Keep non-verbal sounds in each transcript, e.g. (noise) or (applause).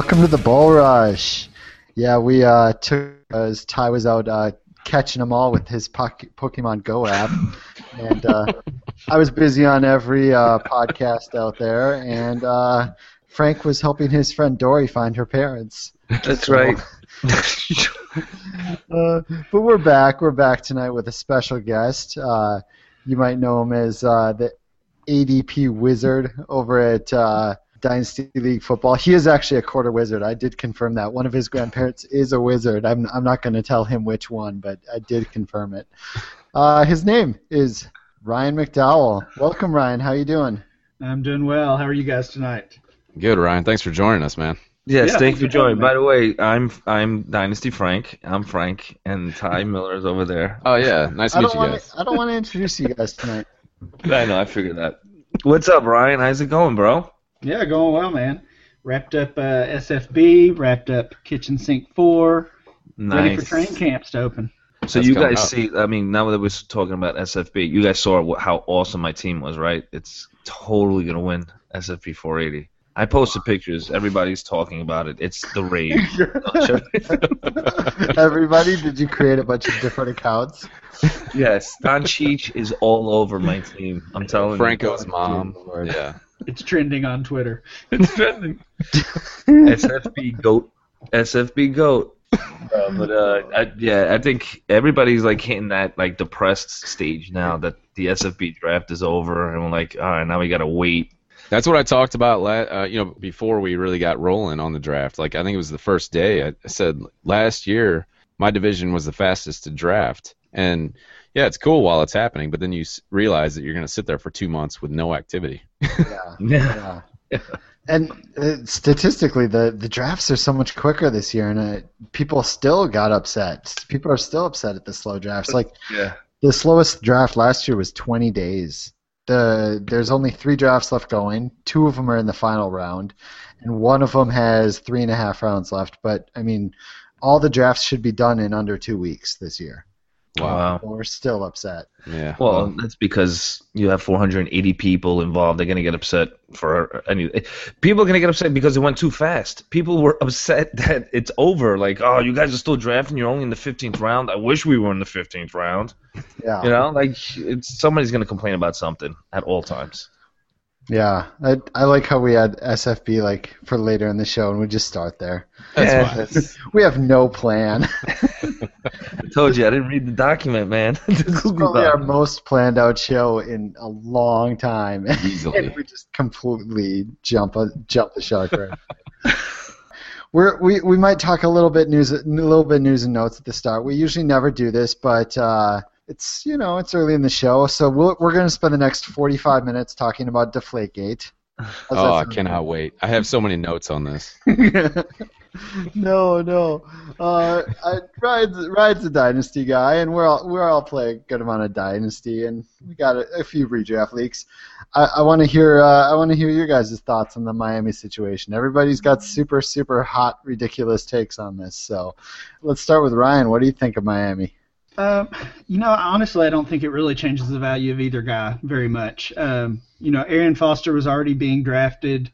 Welcome to the Bull Rush. Yeah, we uh, took as Ty was out uh, catching them all with his Pokemon Go app, and uh, I was busy on every uh, podcast out there, and uh, Frank was helping his friend Dory find her parents. That's right. (laughs) uh, but we're back. We're back tonight with a special guest. Uh, you might know him as uh, the ADP wizard over at uh, Dynasty League Football. He is actually a quarter wizard. I did confirm that. One of his grandparents (laughs) is a wizard. I'm, I'm not going to tell him which one, but I did confirm it. Uh, his name is Ryan McDowell. Welcome, Ryan. How are you doing? I'm doing well. How are you guys tonight? Good, Ryan. Thanks for joining us, man. Yes, yeah, thank you for joining. By the way, I'm I'm Dynasty Frank. I'm Frank, and Ty (laughs) Miller is over there. Oh yeah, nice to meet you wanna, guys. I don't want to introduce you guys tonight. (laughs) I know. I figured that. What's up, Ryan? How's it going, bro? Yeah, going well, man. Wrapped up uh, SFB, wrapped up Kitchen Sink 4, nice. ready for train camps to open. So That's you guys up. see, I mean, now that we're talking about SFB, you guys saw how awesome my team was, right? It's totally going to win SFB 480. I posted pictures. Everybody's talking about it. It's the rage. (laughs) (laughs) Everybody, did you create a bunch of different accounts? Yes, Don Cheech is all over my team. I'm telling Franco's you. Franco's mom. Yeah. It's trending on Twitter. (laughs) It's trending. SFB goat. SFB goat. Uh, (laughs) but uh, I, yeah, I think everybody's like hitting that like depressed stage now that the SFB draft is over, and we're like, all right, now we gotta wait. That's what I talked about, la- uh, you know, before we really got rolling on the draft. Like I think it was the first day. I, I said last year my division was the fastest to draft, and yeah, it's cool while it's happening, but then you realize that you're going to sit there for two months with no activity. yeah. (laughs) yeah. And uh, statistically, the, the drafts are so much quicker this year, and uh, people still got upset. People are still upset at the slow drafts. Like, (laughs) yeah. the slowest draft last year was 20 days. The there's only three drafts left going. Two of them are in the final round, and one of them has three and a half rounds left. But I mean, all the drafts should be done in under two weeks this year. Wow. We're still upset. Yeah. Well, well, that's because you have 480 people involved. They're going to get upset for any. Eh, people are going to get upset because it went too fast. People were (laughs) upset that it's over. Like, oh, you guys are still drafting. You're only in the 15th round. I wish we were in the 15th round. Yeah. You know, like it's somebody's going to complain about something at all times. Yeah, I, I like how we had SFB like for later in the show, and we just start there. That's yeah. (laughs) we have no plan. (laughs) I told you I didn't read the document, man. (laughs) this is probably our most planned out show in a long time. Easily, and we just completely jump a, jump the shark right. We're, we we might talk a little bit news a little bit news and notes at the start. We usually never do this, but. Uh, it's you know it's early in the show, so we we are going to spend the next 45 minutes talking about Deflategate. oh, I cannot wait! I have so many notes on this. (laughs) no, no. Uh, I, Ryan's, Ryan's a dynasty guy, and we're all we're all playing a good amount of dynasty, and we got a, a few redraft leaks. I, I want to hear uh, I want to hear your guys' thoughts on the Miami situation. Everybody's got super super hot ridiculous takes on this, so let's start with Ryan. What do you think of Miami? Um, you know, honestly, I don't think it really changes the value of either guy very much. Um, you know, Arian Foster was already being drafted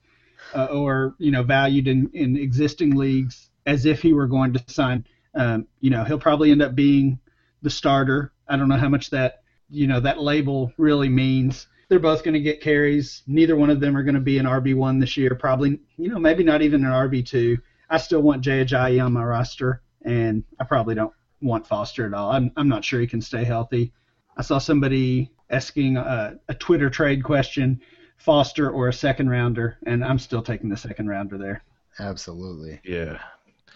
uh, or you know valued in, in existing leagues as if he were going to sign. Um, you know, he'll probably end up being the starter. I don't know how much that you know that label really means. They're both going to get carries. Neither one of them are going to be an RB one this year. Probably, you know, maybe not even an RB two. I still want Jay Ajayi on my roster, and I probably don't want Foster at all. I'm I'm not sure he can stay healthy. I saw somebody asking a, a Twitter trade question, Foster or a second rounder, and I'm still taking the second rounder there. Absolutely. Yeah.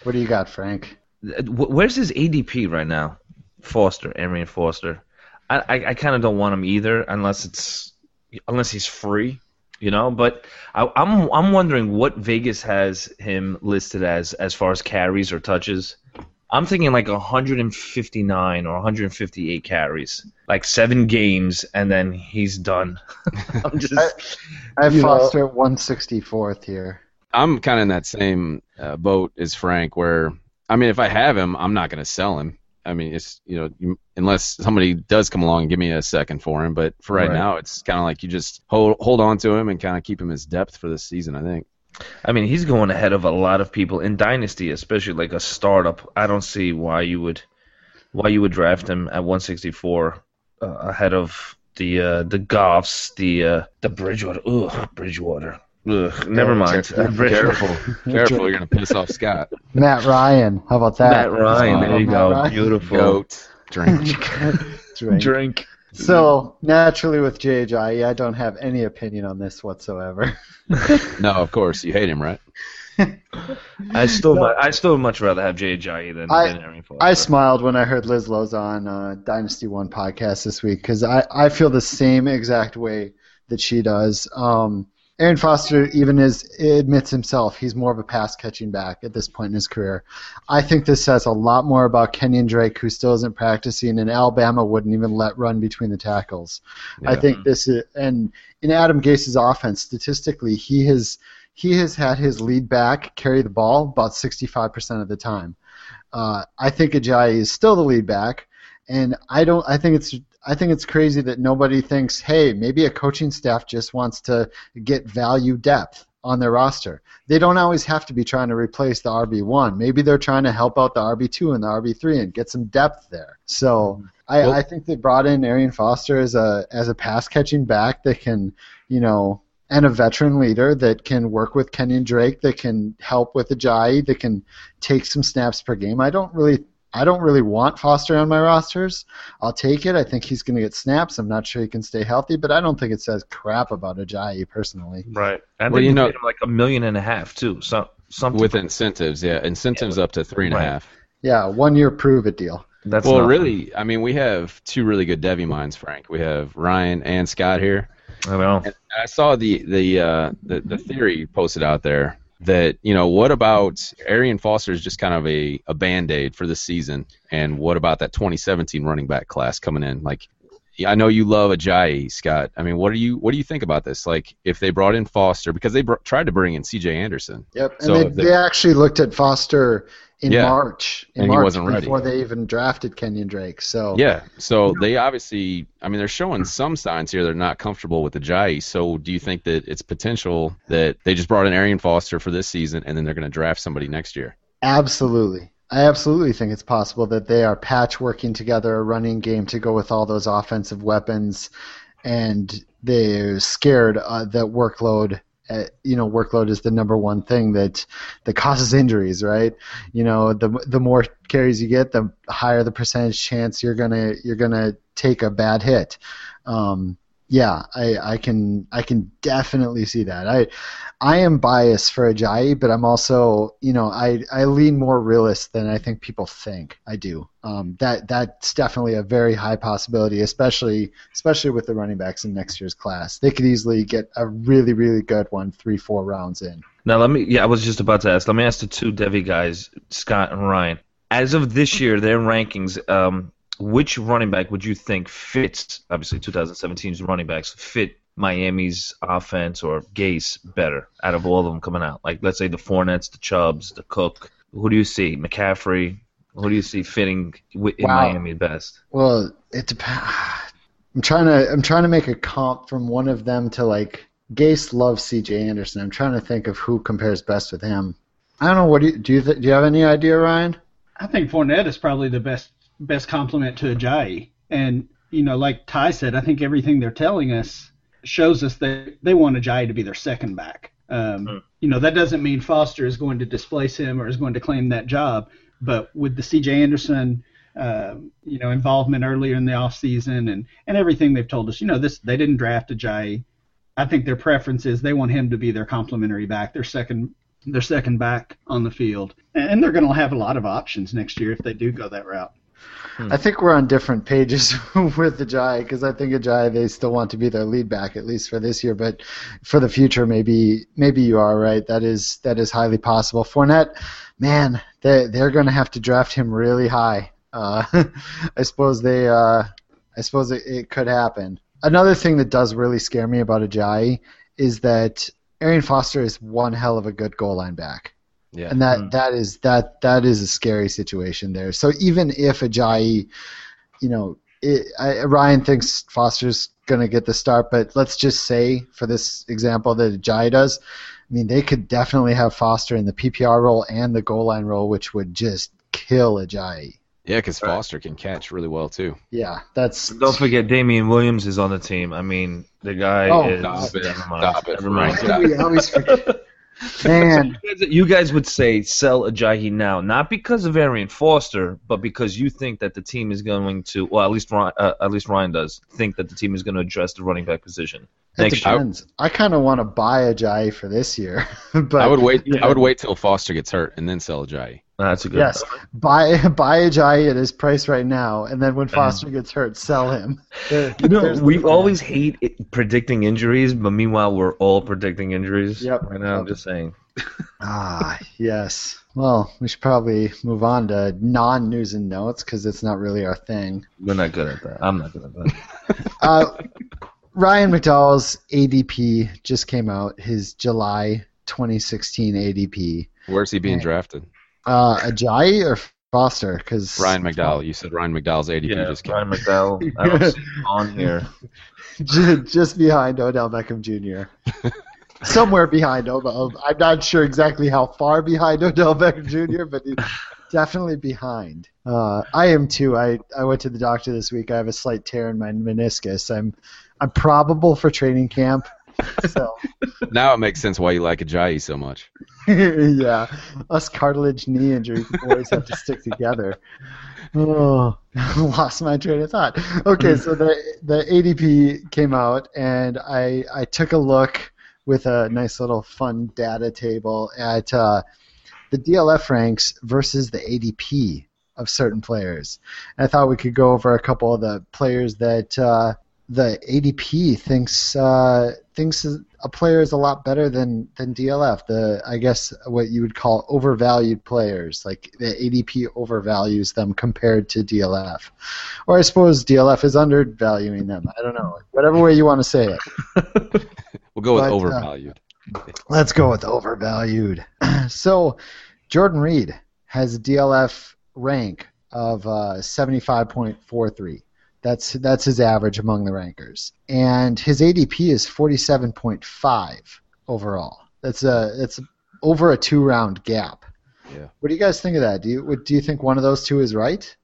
What do you got, Frank? Where's his ADP right now? Foster, Arian Foster. I I, I kind of don't want him either, unless it's unless he's free, you know. But I, I'm I'm wondering what Vegas has him listed as as far as carries or touches. I'm thinking like 159 or 158 carries, like seven games, and then he's done. (laughs) I'm just. I, I have Foster at 164th here. I'm kind of in that same uh, boat as Frank, where I mean, if I have him, I'm not going to sell him. I mean, it's you know, you, unless somebody does come along and give me a second for him. But for right, right. now, it's kind of like you just hold hold on to him and kind of keep him as depth for this season. I think. I mean, he's going ahead of a lot of people in Dynasty, especially like a startup. I don't see why you would why you would draft him at 164 uh, ahead of the uh, the Goffs, the uh, the Bridgewater. Ugh, Bridgewater. Ugh, never mind. (laughs) Bridgewater. Careful, careful, you're gonna piss off Scott. Matt Ryan. How about that? Matt Ryan. There you Matt go. Ryan. Beautiful. Goat. Drink. (laughs) Drink. Drink. So naturally, with Ajayi, I don't have any opinion on this whatsoever. (laughs) no, of course you hate him, right? (laughs) I still, mu- I still much rather have Jay Ajayi than, I- than Arian I smiled when I heard Liz Loza on uh, Dynasty One podcast this week because I, I feel the same exact way that she does. Um, Arian Foster even is admits himself he's more of a pass catching back at this point in his career. I think this says a lot more about Kenyon Drake, who still isn't practicing, and Alabama wouldn't even let run between the tackles. I think this is and in Adam Gase's offense, statistically, he has he has had his lead back carry the ball about 65% of the time. Uh, I think Ajayi is still the lead back, and I don't. I think it's. I think it's crazy that nobody thinks, hey, maybe a coaching staff just wants to get value depth on their roster. They don't always have to be trying to replace the RB one. Maybe they're trying to help out the RB two and the RB three and get some depth there. So I, Well- I think they brought in Arian Foster as a as a pass catching back that can, you know, and a veteran leader that can work with Kenyon Drake, that can help with Ajayi, that can take some snaps per game. I don't really I don't really want Foster on my rosters. I'll take it. I think he's going to get snaps. I'm not sure he can stay healthy, but I don't think it says crap about Ajayi personally. right. I Well, you you know- paid him like a million and a half too. So something With incentives, yeah, incentives up to three and a half. Yeah, one year prove it deal. That's well, nothing. really, I mean, we have two really good devy minds, Frank. We have Ryan and Scott here. I know. And I saw the the uh, the, the theory posted out there that you know what about Arian Foster is just kind of a, a band aid for this season, and what about that 2017 running back class coming in? Like, I know you love Ajayi, Scott. I mean, what do you what do you think about this? Like, if they brought in Foster because they br- tried to bring in C.J. Anderson, Yep. And So they, they- they actually looked at Foster in Yeah. March. In And he March wasn't ready. before they even drafted Kenyon Drake. So Yeah, so they obviously, I mean, they're showing some signs here they're not comfortable with the Jai. So do you think that it's potential that they just brought in Arian Foster for this season and then they're going to draft somebody next year? Absolutely. I absolutely think it's possible that they are patchworking together a running game to go with all those offensive weapons, and they're scared uh, that workload. Uh, you know, workload is the number one thing that that causes injuries, right? You know, the the more carries you get, the higher the percentage chance you're gonna you're gonna take a bad hit. Um, yeah, I, I can I can definitely see that. I I am biased for Ajayi, but I'm also, you know, I, I lean more realist than I think people think I do. Um, that that's definitely a very high possibility, especially especially with the running backs in next year's class. They could easily get a really really good one three four rounds in. Now let me. Yeah, I was just about to ask. Let me ask the two devy guys, Scott and Ryan. As of this year, their rankings. Um, which running back would you think fits? Obviously, 2017's running backs fit Miami's offense or Gase better out of all of them coming out. Like let's say the Fournettes, the Chubbs, the Cook. Who do you see? McCaffrey. Who do you see fitting in Wow. Miami best? Well, it depends. (sighs) I'm trying to I'm trying to make a comp from one of them to like Gase loves C.J. Anderson. I'm trying to think of who compares best with him. I don't know. What do you do? You th- do you have any idea, Ryan? I think Fournette is probably the best best compliment to Ajayi. And you know, like Ty said, I think everything they're telling us shows us that they want Ajayi to be their second back. Um, Hmm. You know, that doesn't mean Foster is going to displace him or is going to claim that job. But with the C.J. Anderson, uh, you know, involvement earlier in the offseason and and everything they've told us, you know, this they didn't draft Ajayi. I think their preference is they want him to be their complementary back, their second their second back on the field, and they're going to have a lot of options next year if they do go that route. I think we're on different pages (laughs) with Ajayi because I think Ajayi they still want to be their lead back at least for this year, but for the future maybe maybe you are right. That is that is highly possible. Fournette, man, they they're going to have to draft him really high. Uh, (laughs) I suppose they uh, I suppose it, it could happen. Another thing that does really scare me about Ajayi is that Arian Foster is one hell of a good goal line back. Yeah. And that, Mm. that is that that is a scary situation there. So even if Ajayi, you know, it, I, Ryan thinks Foster's going to get the start, but let's just say, for this example, that Ajayi does. I mean, they could definitely have Foster in the PPR role and the goal line role, which would just kill Ajayi. Yeah, because Right. Foster can catch really well too. Yeah, that's Don't forget, Damien Williams is on the team. I mean, the guy Oh, is. stop it. Never mind. Stop it. Never mind. Right. we always forget. Man, (laughs) You guys- You guys would say sell Ajayi now, not because of Arian Foster, but because you think that the team is going to, well, at least Ryan, uh, at least Ryan does think that the team is going to address the running back position it next year. depends. I kind of want to buy Ajayi for this year, (laughs) but I would wait. yeah. I would wait till Foster gets hurt and then sell Ajayi. That's a good. Yes, buy (laughs) buy Ajayi at his price right now, and then when Foster gets hurt, sell him. There- (laughs) You know, we always hate it, predicting injuries, but meanwhile, we're all predicting injuries Yep. right now. I'm just saying. (laughs) Ah, yes. Well, we should probably move on to non-news and notes because it's not really our thing. We're not good at that. I'm not good at that. Uh, Ryan McDowell's ADP just came out. His July 2016 ADP. Where's he being Right. drafted? Uh, Ajayi or Foster? Because Ryan McDowell. You said Ryan McDowell's ADP yeah, just came. Ryan McDowell. I don't (laughs) see him on here. (laughs) just behind Odell Beckham Jr. (laughs) Somewhere behind Odell. I'm not sure exactly how far behind Odell Beckham Jr., but he's definitely behind. Uh, I am too. I, I went to the doctor this week. I have a slight tear in my meniscus. I'm I'm probable for training camp. (laughs) So Now it makes sense why you like Ajayi so much. (laughs) yeah, us cartilage knee injuries always have to stick together. Oh, (laughs) lost my train of thought. Okay, so the the ADP came out, and I I took a look with a nice little fun data table at uh, the DLF ranks versus the ADP of certain players. And I thought we could go over a couple of the players that uh, the ADP thinks uh, thinks a player is a lot better than than DLF. The I guess what you would call overvalued players, like the ADP overvalues them compared to DLF, or I suppose DLF is undervaluing them. I don't know. Whatever way you want to say it. (laughs) We'll go with But, uh, overvalued. (laughs) Let's go with overvalued. (clears throat) so, Jordan Reed has a DLF rank of uh, 75.43. That's that's his average among the rankers, and his ADP is 47.5 overall. That's a that's over a two round gap. Yeah. What do you guys think of that? Do you what- do you think one of those two is right?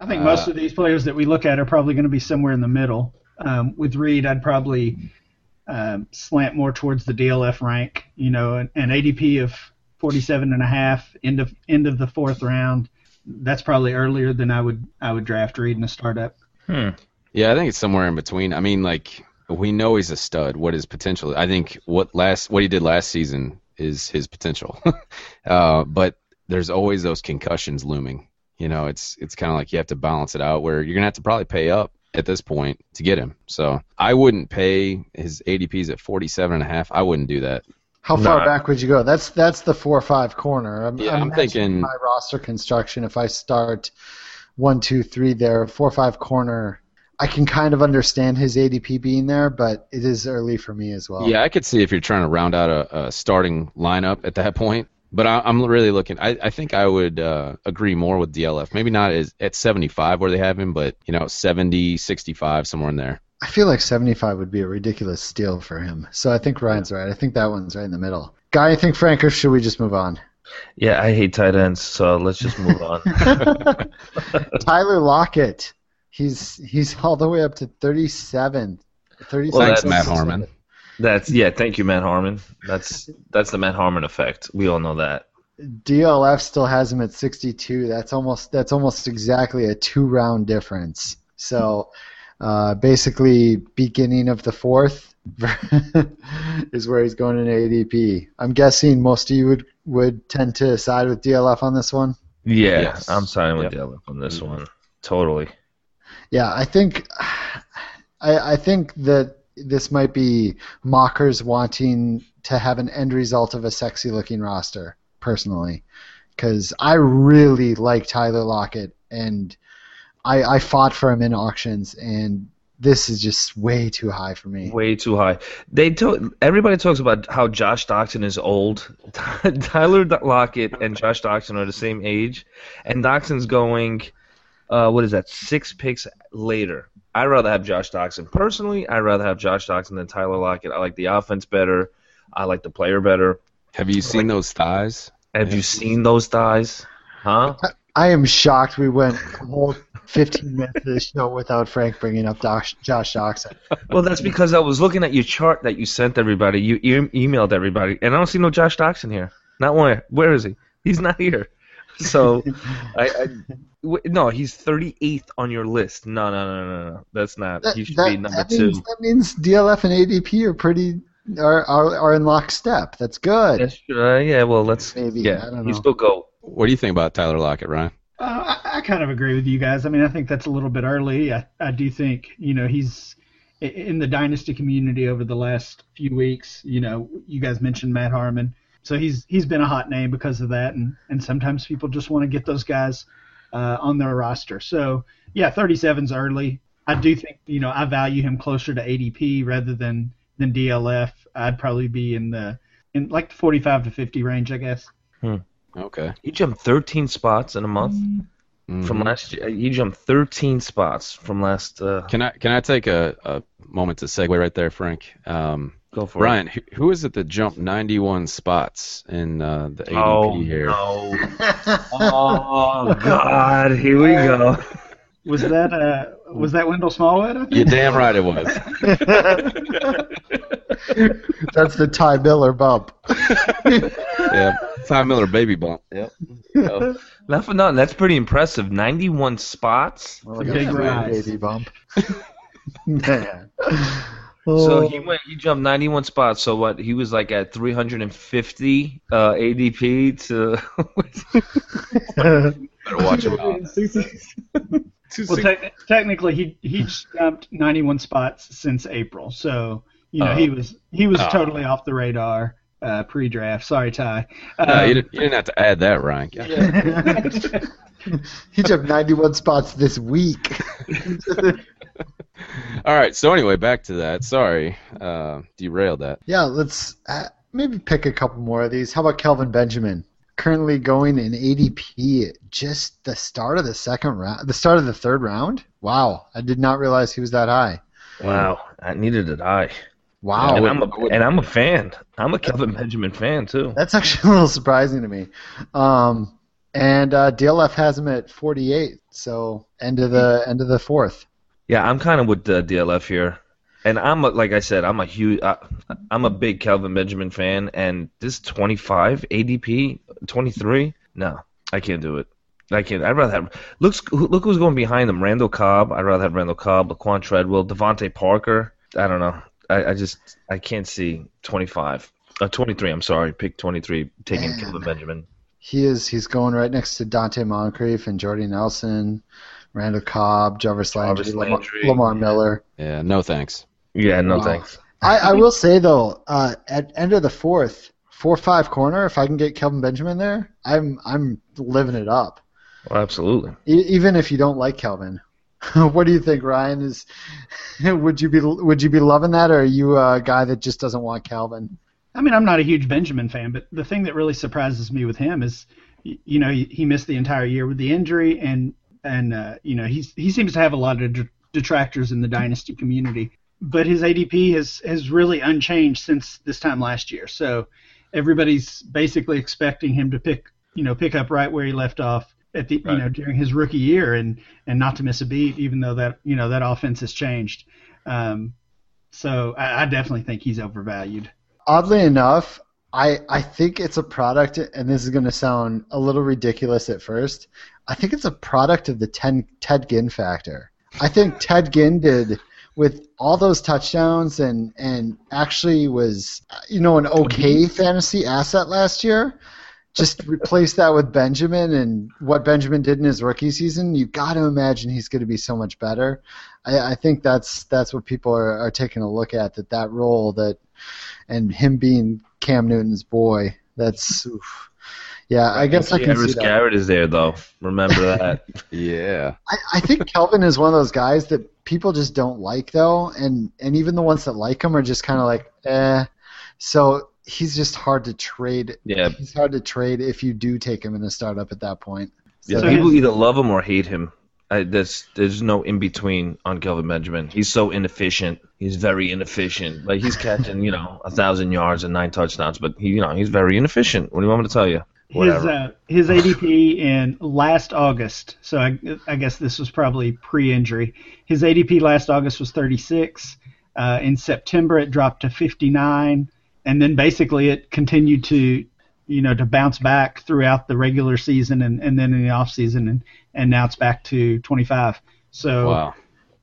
I think most Uh, of these players that we look at are probably going to be somewhere in the middle. Um, with Reed, I'd probably um, slant more towards the DLF rank. You know, an, an ADP of 47 and a half, end of end of the fourth round. That's probably earlier than I would I would draft Reed in a startup. Hmm. Yeah, I think it's somewhere in between. I mean, like we know he's a stud. What his potential? I think what last what he did last season is his potential. (laughs) uh, but there's always those concussions looming. You know, it's it's kind of like you have to balance it out where you're gonna have to probably pay up at this point to get him. So I wouldn't pay his ADPs at 47 and a half. I wouldn't do that. How far Nah. back would you go? That's that's the four or five corner. I'm, Yeah, I'm imagining thinking- my roster construction. If I start one, two, three there, four, five corner, I can kind of understand his ADP being there, but it is early for me as well. Yeah, I could see if you're trying to round out a, a starting lineup at that point. But I, I'm really looking. I, I think I would uh, agree more with DLF. Maybe not as, at 75 where they have him, but you know 70, 65 somewhere in there. I feel like 75 would be a ridiculous steal for him. So I think Ryan's right. I think that one's right in the middle. Guy, I think Frank, or should we just move on? Yeah, I hate tight ends, so let's just move on. (laughs) Tyler Lockett. He's he's all the way up to 37. 37 Well, Thanks, that's- Matt Harmon. That's yeah. Thank you, Matt Harmon. That's that's the Matt Harmon effect. We all know that. DLF still has him at 62. That's almost that's almost exactly a two round difference. So uh, basically, beginning of the fourth (laughs) is where he's going in ADP. I'm guessing most of you would would tend to side with DLF on this one. Yeah, Yes. I'm siding with Yep. Dylan on this Mhm. one. Totally. Yeah, I think (sighs) I, I think that this might be mockers wanting to have an end result of a sexy looking roster, personally. Because I really like Tyler Lockett and I, I fought for him in auctions and this is just way too high for me. Way too high. They to- everybody talks about how Josh Doctson is old. (laughs) Tyler Lockett and Josh Doctson are the same age, and Doctson's going uh, what is that? Six picks later. I'd rather have Josh Doctson. Personally, I'd rather have Josh Doctson than Tyler Lockett. I like the offense better. I like the player better. Have you seen those thighs? Have you seen those thighs? Huh? I am shocked we went a whole 15 minutes of the show without Frank bringing up Josh, Josh Doctson. Well, that's because I was looking at your chart that you sent everybody. You e- emailed everybody, and I don't see no Josh Doctson here. Not one. Where is he? He's not here. So, (laughs) I, I w- no, he's 38th on your list. No, no, no, no, no. That's not. That, he should that- be number that two. means, that means DLF and ADP are pretty are are, are in lockstep. That's good. That's, uh, yeah, well, let's. Maybe, yeah, I don't you still go. What do you think about Tyler Lockett, Ryan? Uh, I, I kind of agree with you guys. I mean, I think that's a little bit early. I, I do think, you know, he's in the dynasty community over the last few weeks. You know, you guys mentioned Matt Harmon, so he's he's been a hot name because of that, and and sometimes people just want to get those guys uh, on their roster. So yeah, 37's early. I do think, you know, I value him closer to ADP rather than than DLF. I'd probably be in the in like the 45 to 50 range, I guess. Okay. He jumped 13 spots in a month from Mhm. last year. He jumped 13 spots from last. Uh, Can I can I take a, a moment to segue right there, Frank? Um, go for Brian, who, who is it that jumped 91 spots in uh, the it. ADP Oh here? no! (laughs) oh God! Here we go. Was that uh was that Wendell Smallwood? (laughs) You're damn right it was. (laughs) That's the Ty Miller bump. yeah, Ty Miller baby bump. Yep. Oh, Not for nothing. That's pretty impressive. 91 spots. Well, a big rise. baby bump. (laughs) (laughs) Man. So Oh. he went. He jumped 91 spots. So what? He was like at 350 uh, ADP to. (laughs) better watch him out. Well, te- technically, he he jumped 91 spots since April, so you know Oh. he was he was Oh. totally off the radar uh, pre-draft. Sorry, Ty. No, Um, you, didn't, you didn't have to add that, Ryan. (laughs) he jumped 91 spots this week. (laughs) All right. So anyway, back to that. Sorry, uh, derailed that. yeah, let's uh, maybe pick a couple more of these. How about Kelvin Benjamin? Currently going in ADP just the start of the second round, the start of the third round. Wow, I did not realize he was that high. wow! I needed to die. Wow, and, I I'm wouldn't- I a, wouldn't- and I'm a fan. I'm a Kelvin Benjamin fan too. That's actually (laughs) a little surprising to me. Um, and uh, DLF has him at 48, so end of the end of the fourth. Yeah, I'm kind of with the DLF here, and I'm a, like I said, I'm a huge, I, I'm a big Kelvin Benjamin fan, and this 25 ADP, 23, no, I can't do it. I can't. I'd rather have looks. Look who's going behind them. Randall Cobb. I'd rather have Randall Cobb, Laquan Treadwell, DeVante Parker. I don't know. I, I just I can't see 25. Uh, 23. I'm sorry. Pick 23. Taking Man. Kelvin Benjamin. He is he's going right next to Donte Moncrief and Jordy Nelson, Randall Cobb, Jarvis Landry, Jarvis Lamar, Landry. Lamar Miller. Yeah. No thanks. Yeah. No Wow. thanks. I, I will say though, uh, at end of the fourth, four five corner, if I can get Kelvin Benjamin there, I'm I'm living it up. Well, absolutely. E- even if you don't like Kelvin. (laughs) what do you think, Ryan? Is (laughs) would you be would you be loving that, or are you a guy that just doesn't want Kelvin? I mean, I'm not a huge Benjamin fan, but the thing that really surprises me with him is, you know, he, missed the entire year with the injury, and and uh, you know he's he seems to have a lot of detractors in the dynasty community, but his ADP has has really unchanged since this time last year. So everybody's basically expecting him to pick you know pick up right where he left off at the Right. you know during his rookie year and and not to miss a beat, even though that you know that offense has changed. Um, so I, I definitely think he's overvalued. Oddly enough, I I think it's a product, and this is going to sound a little ridiculous at first. I think it's a product of the ten, Ted Ginn factor. I think Ted Ginn did with all those touchdowns and and actually was you know an okay fantasy asset last year. Just replace that with Benjamin and what Benjamin did in his rookie season. You've got to imagine he's going to be so much better. I, I think that's that's what people are, are taking a look at that that role that and him being Cam Newton's boy. That's oof. yeah. I guess I can Harris see that. Garrett is there though. Remember that. (laughs) Yeah. I, I think Kelvin is one of those guys that people just don't like though, and and even the ones that like him are just kind of like eh. So he's just hard to trade. Yeah. He's hard to trade if you do take him in a startup at that point. Yeah, people his- either love him or hate him. I, there's there's no in between on Kelvin Benjamin. He's so inefficient. He's very inefficient. Like he's catching, you know, a thousand yards and nine touchdowns, but he, you know, he's very inefficient. What do you want me to tell you? His uh, his ADP in last August, so I, I guess this was probably pre-injury. His ADP last August was 36. Uh, in September, it dropped to 59, and then basically it continued to, you know, to bounce back throughout the regular season and, and then in the off season, and, and now it's back to 25. So Wow.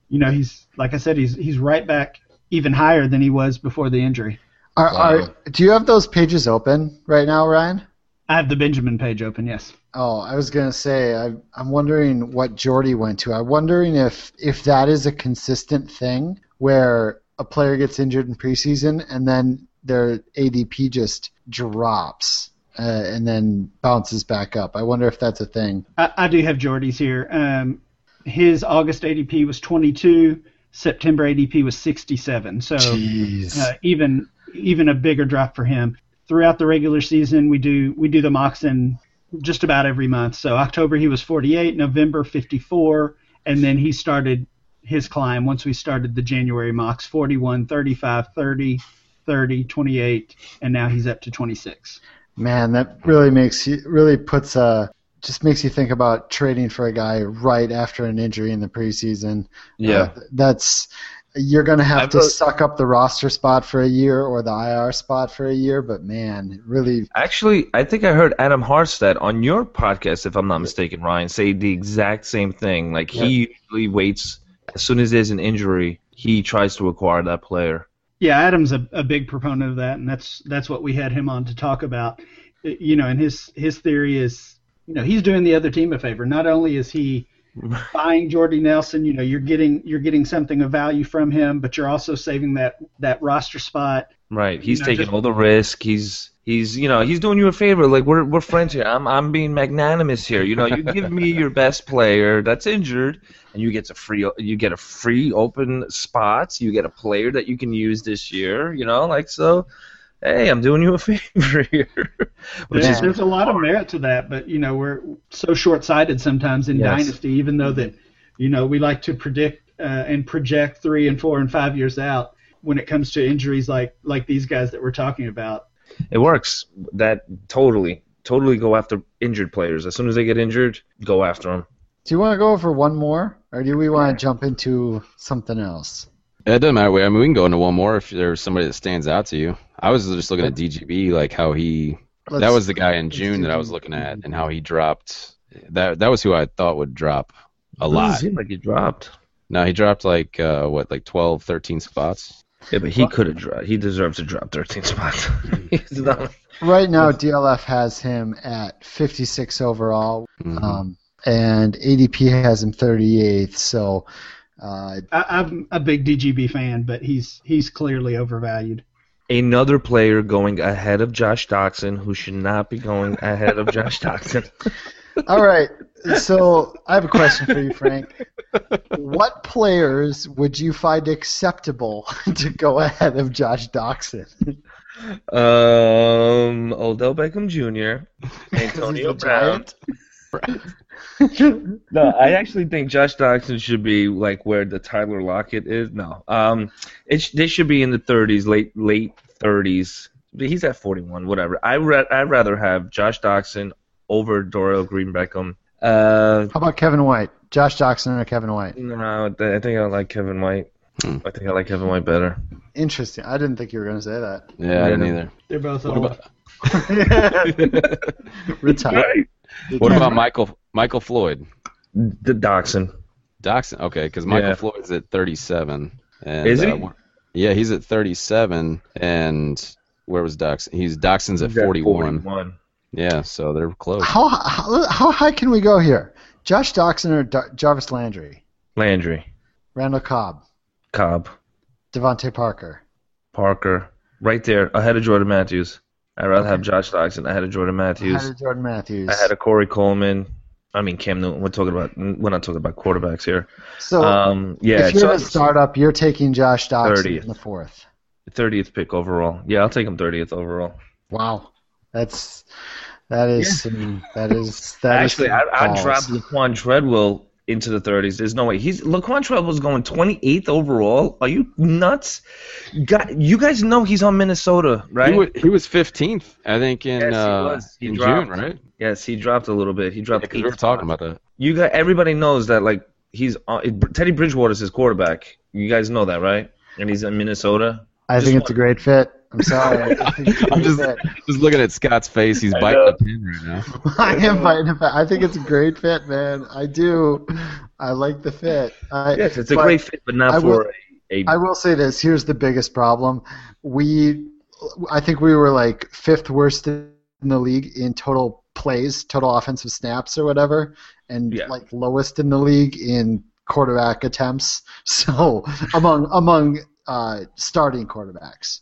you know he's like I said, he's he's right back even higher than he was before the injury. Are, Wow. are, do you have those pages open right now, Ryan? I have the Benjamin page open. Yes. Oh, I was gonna say I, I'm wondering what Jordy went to. I'm wondering if if that is a consistent thing where a player gets injured in preseason and then their ADP just drops uh, and then bounces back up. I wonder if that's a thing. I, I do have Jordy's here. Um, his August ADP was 22. September ADP was 67. So uh, even even a bigger drop for him. Throughout the regular season, we do we do the mocks in just about every month. So October he was 48, November 54, and then he started his climb once we started the January mocks 41, 35, 30, 30, 28, and now he's up to 26. Man, that really makes you really puts a just makes you think about trading for a guy right after an injury in the preseason. yeah. Uh, that's you're going to have I've to wrote- suck up the roster spot for a year or the IR spot for a year, but man, really Actually, I think I heard Adam Harstad on your podcast, if I'm not mistaken, Ryan, say the exact same thing. Like he usually waits as soon as there's an injury, he tries to acquire that player. Yeah, Adam's a, a big proponent of that, and that's that's what we had him on to talk about. You know, and his his theory is, you know, he's doing the other team a favor. Not only is he (laughs) buying Jordy Nelson, you know, you're getting you're getting something of value from him, but you're also saving that that roster spot. Right. He's know, taking just- all the risk. He's he's you know he's doing you a favor. Like we're we're friends here. I'm I'm being magnanimous here. You know, you give me (laughs) your best player that's injured, and you get a free you get a free open spots. You get a player that you can use this year. You know, like so. Hey, I'm doing you a (laughs) favor here. Which There's, is there's a lot of merit to that, but you know, we're so short-sighted sometimes in Yes. dynasty. Even though that, you know, we like to predict uh, and project three and four and five years out. When it comes to injuries like like these guys that we're talking about, it works. That totally totally go after injured players. As soon as they get injured, go after them. Do you want to go for one more, or do we want to jump into something else? It doesn't matter. I mean, we can go into one more if there's somebody that stands out to you. I was just looking at DGB, like how he. that Let's- was the guy in June that I was looking at, and how he dropped. That that was who I thought would drop a Doesn't lot. seem like he dropped. No, he dropped like uh, what, like 12, 13 spots. Yeah, but he could have dropped. He deserves to drop 13 spots. (laughs) He's not- Right now, DLF has him at 56 overall, Mhm. um, and ADP has him 38th. So, uh, I, I'm a big DGB fan, but he's he's clearly overvalued. Another player going ahead of Josh Doctson, who should not be going ahead of Josh (laughs) Doctson. All right. So, I have a question for you, Frank. What players would you find acceptable (laughs) to go ahead of Josh Doctson? Um, Odell Beckham Jr., Antonio (laughs) He's a Brown. (laughs) No, I actually think Josh Doctson should be like where the Tyler Lockett is. No, um, it sh- they should be in the 30s, late late 30s. He's at 41, whatever. I re- I'd rather have Josh Doctson over Dorial Green Beckham. Uh, How about Kevin White? Josh Doctson or Kevin White? no, I think I like Kevin White. Hmm. I think I like Kevin White better. Interesting. I didn't think you were going to say that. Yeah, I didn't either. They're both What old. about (laughs) Retired. what about Michael Michael Floyd? the Doctson? Doctson. Okay, because Michael Yeah. Floyd's at 37. And, Is he? uh, yeah, he's at 37. And where was Doctson? He's Doctson's at at 41. 41. Yeah, so they're close. How, how how high can we go here? Josh Doctson or Dar- Jarvis Landry? Landry, Randall Cobb, Cobb, DeVante Parker. Parker, right there ahead of Jordan Matthews. I'd rather have Josh Doctson ahead of Jordan Matthews. Ahead of Jordan Matthews. I had a Corey Coleman. I mean Cam Newton. We're talking about we're not talking about quarterbacks here. so Um, yeah, if you're so a startup, you're taking Josh Doctson 30th. in the fourth. thirtieth pick overall. Yeah, I'll take him thirtieth overall. Wow, that's that is some, that is that is Actually, some I I dropped Laquan Treadwell into the 30s. There's no way. He's Laquan Treadwell's going 28th overall. Are you nuts? God, you guys know he's on Minnesota, right? He, wa- he was 15th, I think, in Yes, he uh, was. He in dropped. June, right? yes, he dropped a little bit. He dropped. Because eight we were talking about that. You got everybody knows that like he's on, Teddy Bridgewater's his quarterback. You guys know that, right? And he's in Minnesota. I Just think it's a great fit. I'm sorry. I think it's (laughs) a I'm just just looking at Scott's face. He's I biting know. the pin right now. (laughs) I am fighting it. I think it's a great fit, man. I do. I like the fit. I, Yes, it's a great fit, but not I will- for a. a I will say this. Here's the biggest problem. We, I think we were like fifth worst in the league in total plays, total offensive snaps or whatever, and Yeah. like lowest in the league in quarterback attempts. (laughs) So among among uh, starting quarterbacks.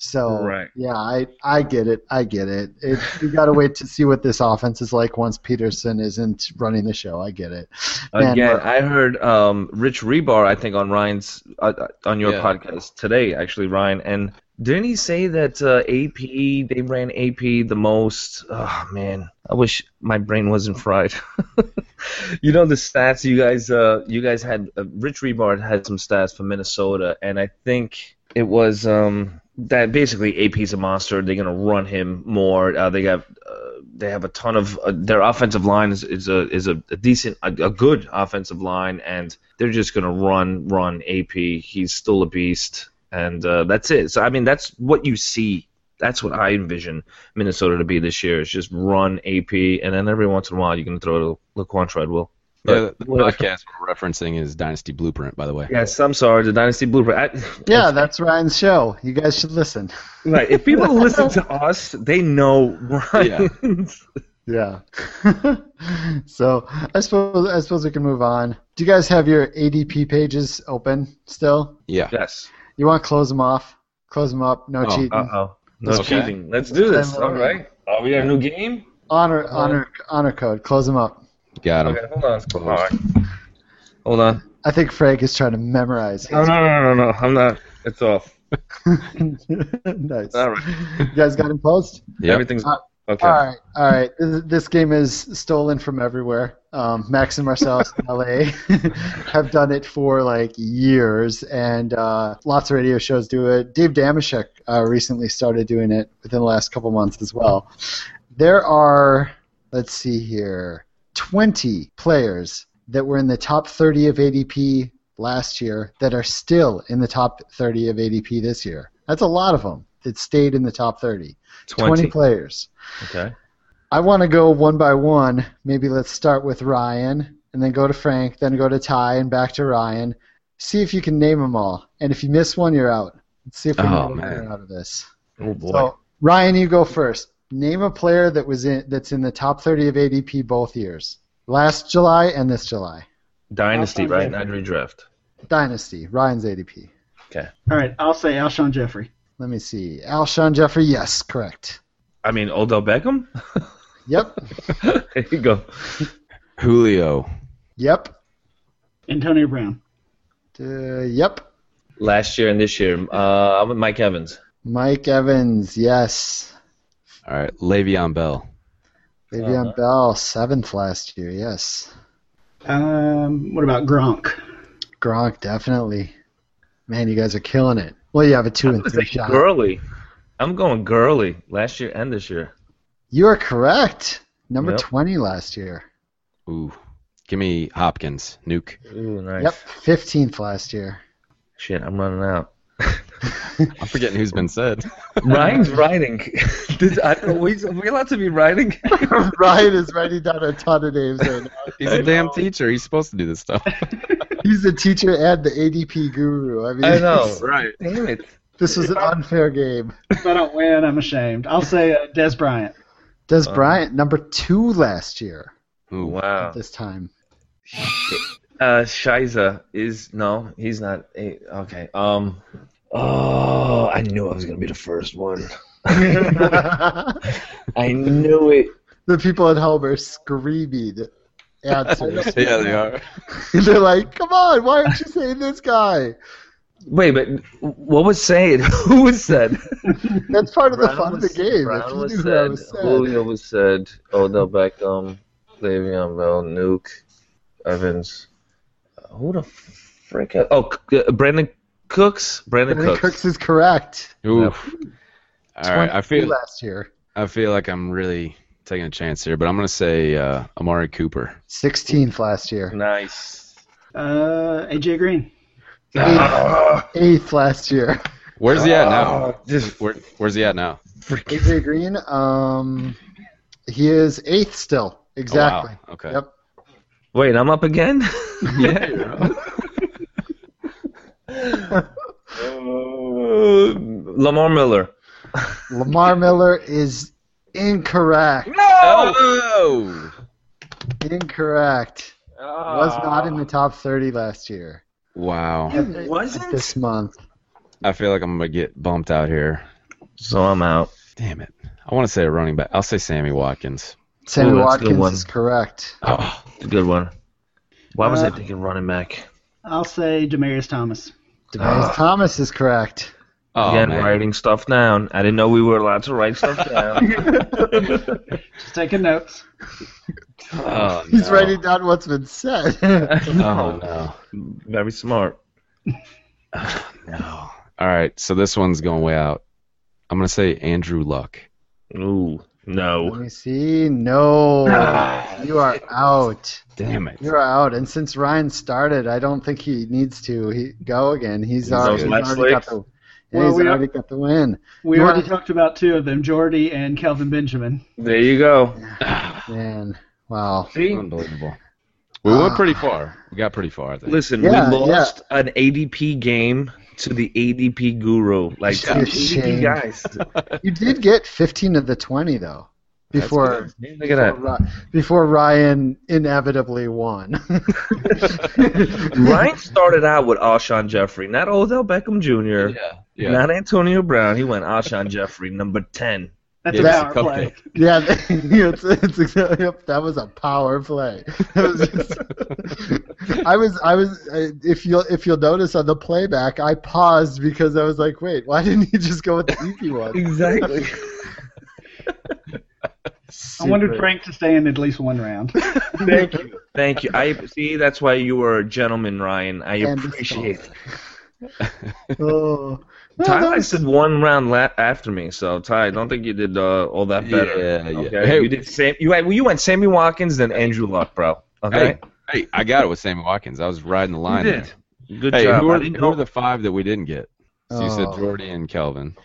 So Right. yeah, I I get it. I get it. it we got to wait to see what this offense is like once Peterson isn't running the show. I get it. Man, Again, but- I heard um, Rich Hribar, I think, on Ryan's uh, uh, on your Yeah. podcast today, actually, Ryan, and didn't he say that uh, AP they ran AP the most? Oh man, I wish my brain wasn't fried. (laughs) you know the stats you guys uh, you guys had uh, Rich Hribar had some stats for Minnesota, and I think it was um, that basically AP's a monster. They're gonna run him more. Uh, they have uh, they have a ton of uh, their offensive line is, is a is a, a decent a, a good offensive line, and they're just gonna run run AP. He's still a beast, and uh, that's it. So I mean that's what you see. That's what I envision Minnesota to be this year. Is just run AP, and then every once in a while you can throw to Laquan Treadwell. Yeah, But- the podcast we're referencing is Dynasty Blueprint, by the way. Yes, I'm sorry. The Dynasty Blueprint. I, Yeah, that's Ryan's show. You guys should listen. right. If people listen to us, they know Ryan. Yeah. (laughs) so I suppose I suppose we can move on. Do you guys have your ADP pages open still? Yeah. Yes. You want to close them off? Close them up. No Oh, cheating. Uh oh. No Okay. cheating. Let's do this. Then All. Are we got a new game? Honor honor honor code. Close them up. Got him. Okay, hold on. All right. Hold on. I think Frank is trying to memorize. No, no, no, no, no. I'm not. It's off. (laughs) nice. All right. You guys got him posed? Yeah. Everything's Uh, okay. All right, all right. This, this game is stolen from everywhere. Um, Max and Marcellus in LA (laughs) have done it for like years, and uh, lots of radio shows do it. Dave Dameshek uh, recently started doing it within the last couple months as well. There are, let's see here, 20 players that were in the top 30 of ADP last year that are still in the top 30 of ADP this year. That's a lot of them that stayed in the top 30. 20, 20. players. Okay. I want to go one by one. Maybe let's start with Ryan, and then go to Frank, then go to Ty, and back to Ryan. See if you can name them all. And if you miss one, you're out. Let's see if we oh, can Oh, get man. winner out of this. Oh boy. So, Ryan, you go first. Name a player that was in that's in the top 30 of ADP both years, last July and this July. Dynasty, Alshon right? Jeffery. Not redraft. Dynasty. Ryan's ADP. Okay. All right, I'll say Alshon Jeffery. Let me see. Alshon Jeffery. Yes, correct. I mean, Odell Beckham. (laughs) Yep. (laughs) there you go. Julio. Yep. Antonio Brown. Uh, yep. Last year and this year, uh, I'm with Mike Evans. Mike Evans. Yes. All right. Le'Veon Bell. Le'Veon Uh-huh. Bell, seventh last year. Yes. Um, what about Gronk? Gronk, definitely. Man, you guys are killing it. Well, you have a two I'm and gonna three say shot. Gurley. I'm going Gurley. Last year and this year. You are correct. Number Yep. 20 last year. Ooh. Give me Hopkins. Nuke. Ooh, nice. Yep, 15th last year. Shit, I'm running out. I'm forgetting who's been said. (laughs) Ryan's writing. (laughs) Did, I, are, we, are we allowed to be writing? (laughs) Ryan is writing down a ton of names right now. He's a damn teacher. He's supposed to do this stuff. He's the teacher and the ADP guru. I mean, I know. right. Damn it. this was an unfair game. If I don't win, I'm ashamed. I'll say uh, Dez Bryant. Dez Uh, Bryant, number two last year Ooh. Wow. this time. Uh, Shiza is no, he's not. A, okay. Um. Oh, I knew I was gonna be the first one. (laughs) I knew it. The people at home are screaming answers. (laughs) Yeah, they are. (laughs) They're like, come on, why aren't you saying this guy? Wait, but what was said? Who was said? That's part of the Brown fun of the game. Brown if you was knew said. was said. Julio was said. Odell Beckham, Le'Veon Bell, Nuk, Evans. who the frick? Oh, C- uh, Brandin Cooks. Brandin, Brandin Cooks. Cooks is correct. Oof. All right, I 22 feel last year. I feel like I'm really taking a chance here, but I'm gonna say uh, Amari Cooper. 16th last year. Nice. Uh, AJ Green. Ah, (laughs) Eighth last year. Where's he at now? ah, just Where, where's he at now? AJ Green. Um, he is eighth still. Exactly. Oh, wow. Okay. Yep. wait, I'm up again. (laughs) (laughs) Yeah. you're up. Uh, Lamar Miller. Lamar Miller is incorrect. Oh! Incorrect. Was not in the top 30 last year. Wow. wasn't? This month. I feel like I'm gonna get bumped out here. So I'm out. Damn it. I want to say a running back. I'll say Sammy Watkins. Sammy Ooh, that's good Watkins one. is correct. Oh, It's a good one. Why was I Uh, thinking running back? I'll say Demaryius Thomas. Demaryius Thomas is correct. Oh Again, man. writing stuff down. I didn't know we were allowed to write stuff down. (laughs) Just taking notes. Oh, He's no. writing down what's been said. (laughs) Oh, oh no. Very smart. Oh, no. All right, so this one's going way out. I'm gonna say Andrew Luck. Ooh, no. Let no. me see. No. (sighs) You are out. Damn it. You're out. And since Ryan started, I don't think he needs to he, go again. He's He's already, good. he's already got the, yeah, Well, he's we are- already got the win. We You already talked about two of them, Jordy and Kelvin Benjamin. There you go. (sighs) Man. Wow. See? Unbelievable. We went ah. pretty far. We got pretty far, I think. Listen, Yeah, we lost an ADP game to the ADP guru. Like Yeah, ADP guys. (laughs) You did get 15 of the 20 though. That's Before Look at that. Before Ryan inevitably won. (laughs) Ryan started out with Alshon Jeffery, not Odell Beckham Jr., Yeah. Yeah. not Antonio Brown. He went Alshon (laughs) Jeffery, number 10. That's Yeah, a it's a power play. Yeah, it's, it's exactly, yep, that was a power play. (laughs) That was just- I was, I was, if you'll, if you'll notice on the playback, I paused because I was like, wait, why didn't he just go with the easy one? Exactly. I wanted Frank to stay in at least one round. (laughs) Thank you. Thank you. I see. That's why you were a gentleman, Ryan. I And appreciate. it. (laughs) Oh. (laughs) Ty that was- lasted one round la- after me, so Ty, I don't think you did uh, all that better. Yeah, yeah. Okay, Hey- you did Sam. You had, you went Sammy Watkins, then Andrew Luck, bro. Okay, Hey, hey, I got it with Sammy Watkins. I was riding the line. you there. did. Good Hey, job. who I are, who are the five that we didn't get? So you said Oh. Jordy and Kelvin.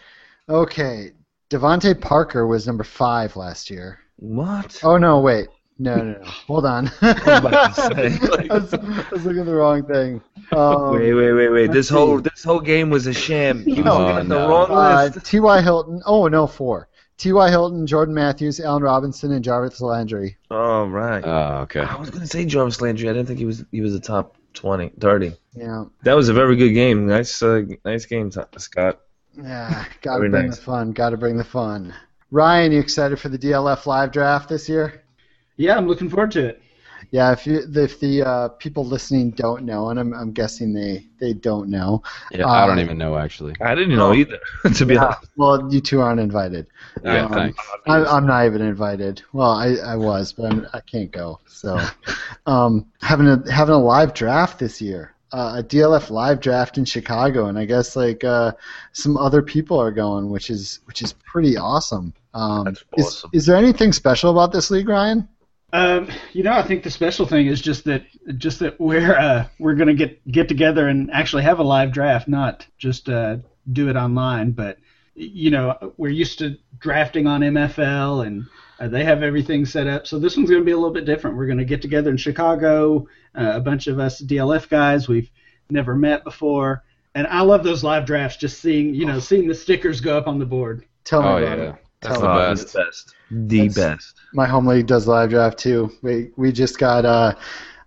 Okay, DeVante Parker was number five last year. what? Oh no, wait, no, no, no, hold on. (laughs) about to say. (laughs) I, was, I was looking at the wrong thing. Um, wait, wait, wait, wait. This let's whole this whole game was a sham. He was No, looking at the wrong Uh, list. T.Y. Hilton. Oh no, four. T.Y. Hilton, Jordan Matthews, Allen Robinson, and Jarvis Landry. Oh right. Oh, okay. I was gonna say Jarvis Landry. I didn't think he was he was a top 20, 30. Yeah, That was a very good game. Nice, uh, nice game, Scott. Yeah. Got to Very bring nice. the fun. Got to bring the fun. Ryan, you excited for the DLF live draft this year? yeah, I'm looking forward to it. Yeah, if you, if the uh, people listening don't know, and I'm, I'm guessing they, they don't know. Yeah, I don't Uh, even know actually. I didn't know either. (laughs) to be Yeah, honest. well, you two aren't invited. Yeah, um, thanks. I, I'm not even invited. Well, I, I was, but I'm, I can't go. So, (laughs) um, having a having a live draft this year, uh, a DLF live draft in Chicago, and I guess like uh, some other people are going, which is which is pretty awesome. Um, That's is, is there anything special about this league, Ryan? Um, you know, I think the special thing is just that just that we're uh, we're gonna get get together and actually have a live draft, not just uh, do it online. But you know, we're used to drafting on MFL, and uh, they have everything set up. So this one's gonna be a little bit different. We're gonna get together in Chicago, uh, a bunch of us DLF guys we've never met before, and I love those live drafts. Just seeing you know seeing the stickers go up on the board. Tell me Oh about yeah, it. that's Tell the me. Best. The best. The That's- best. My home league does live draft too. We we just got uh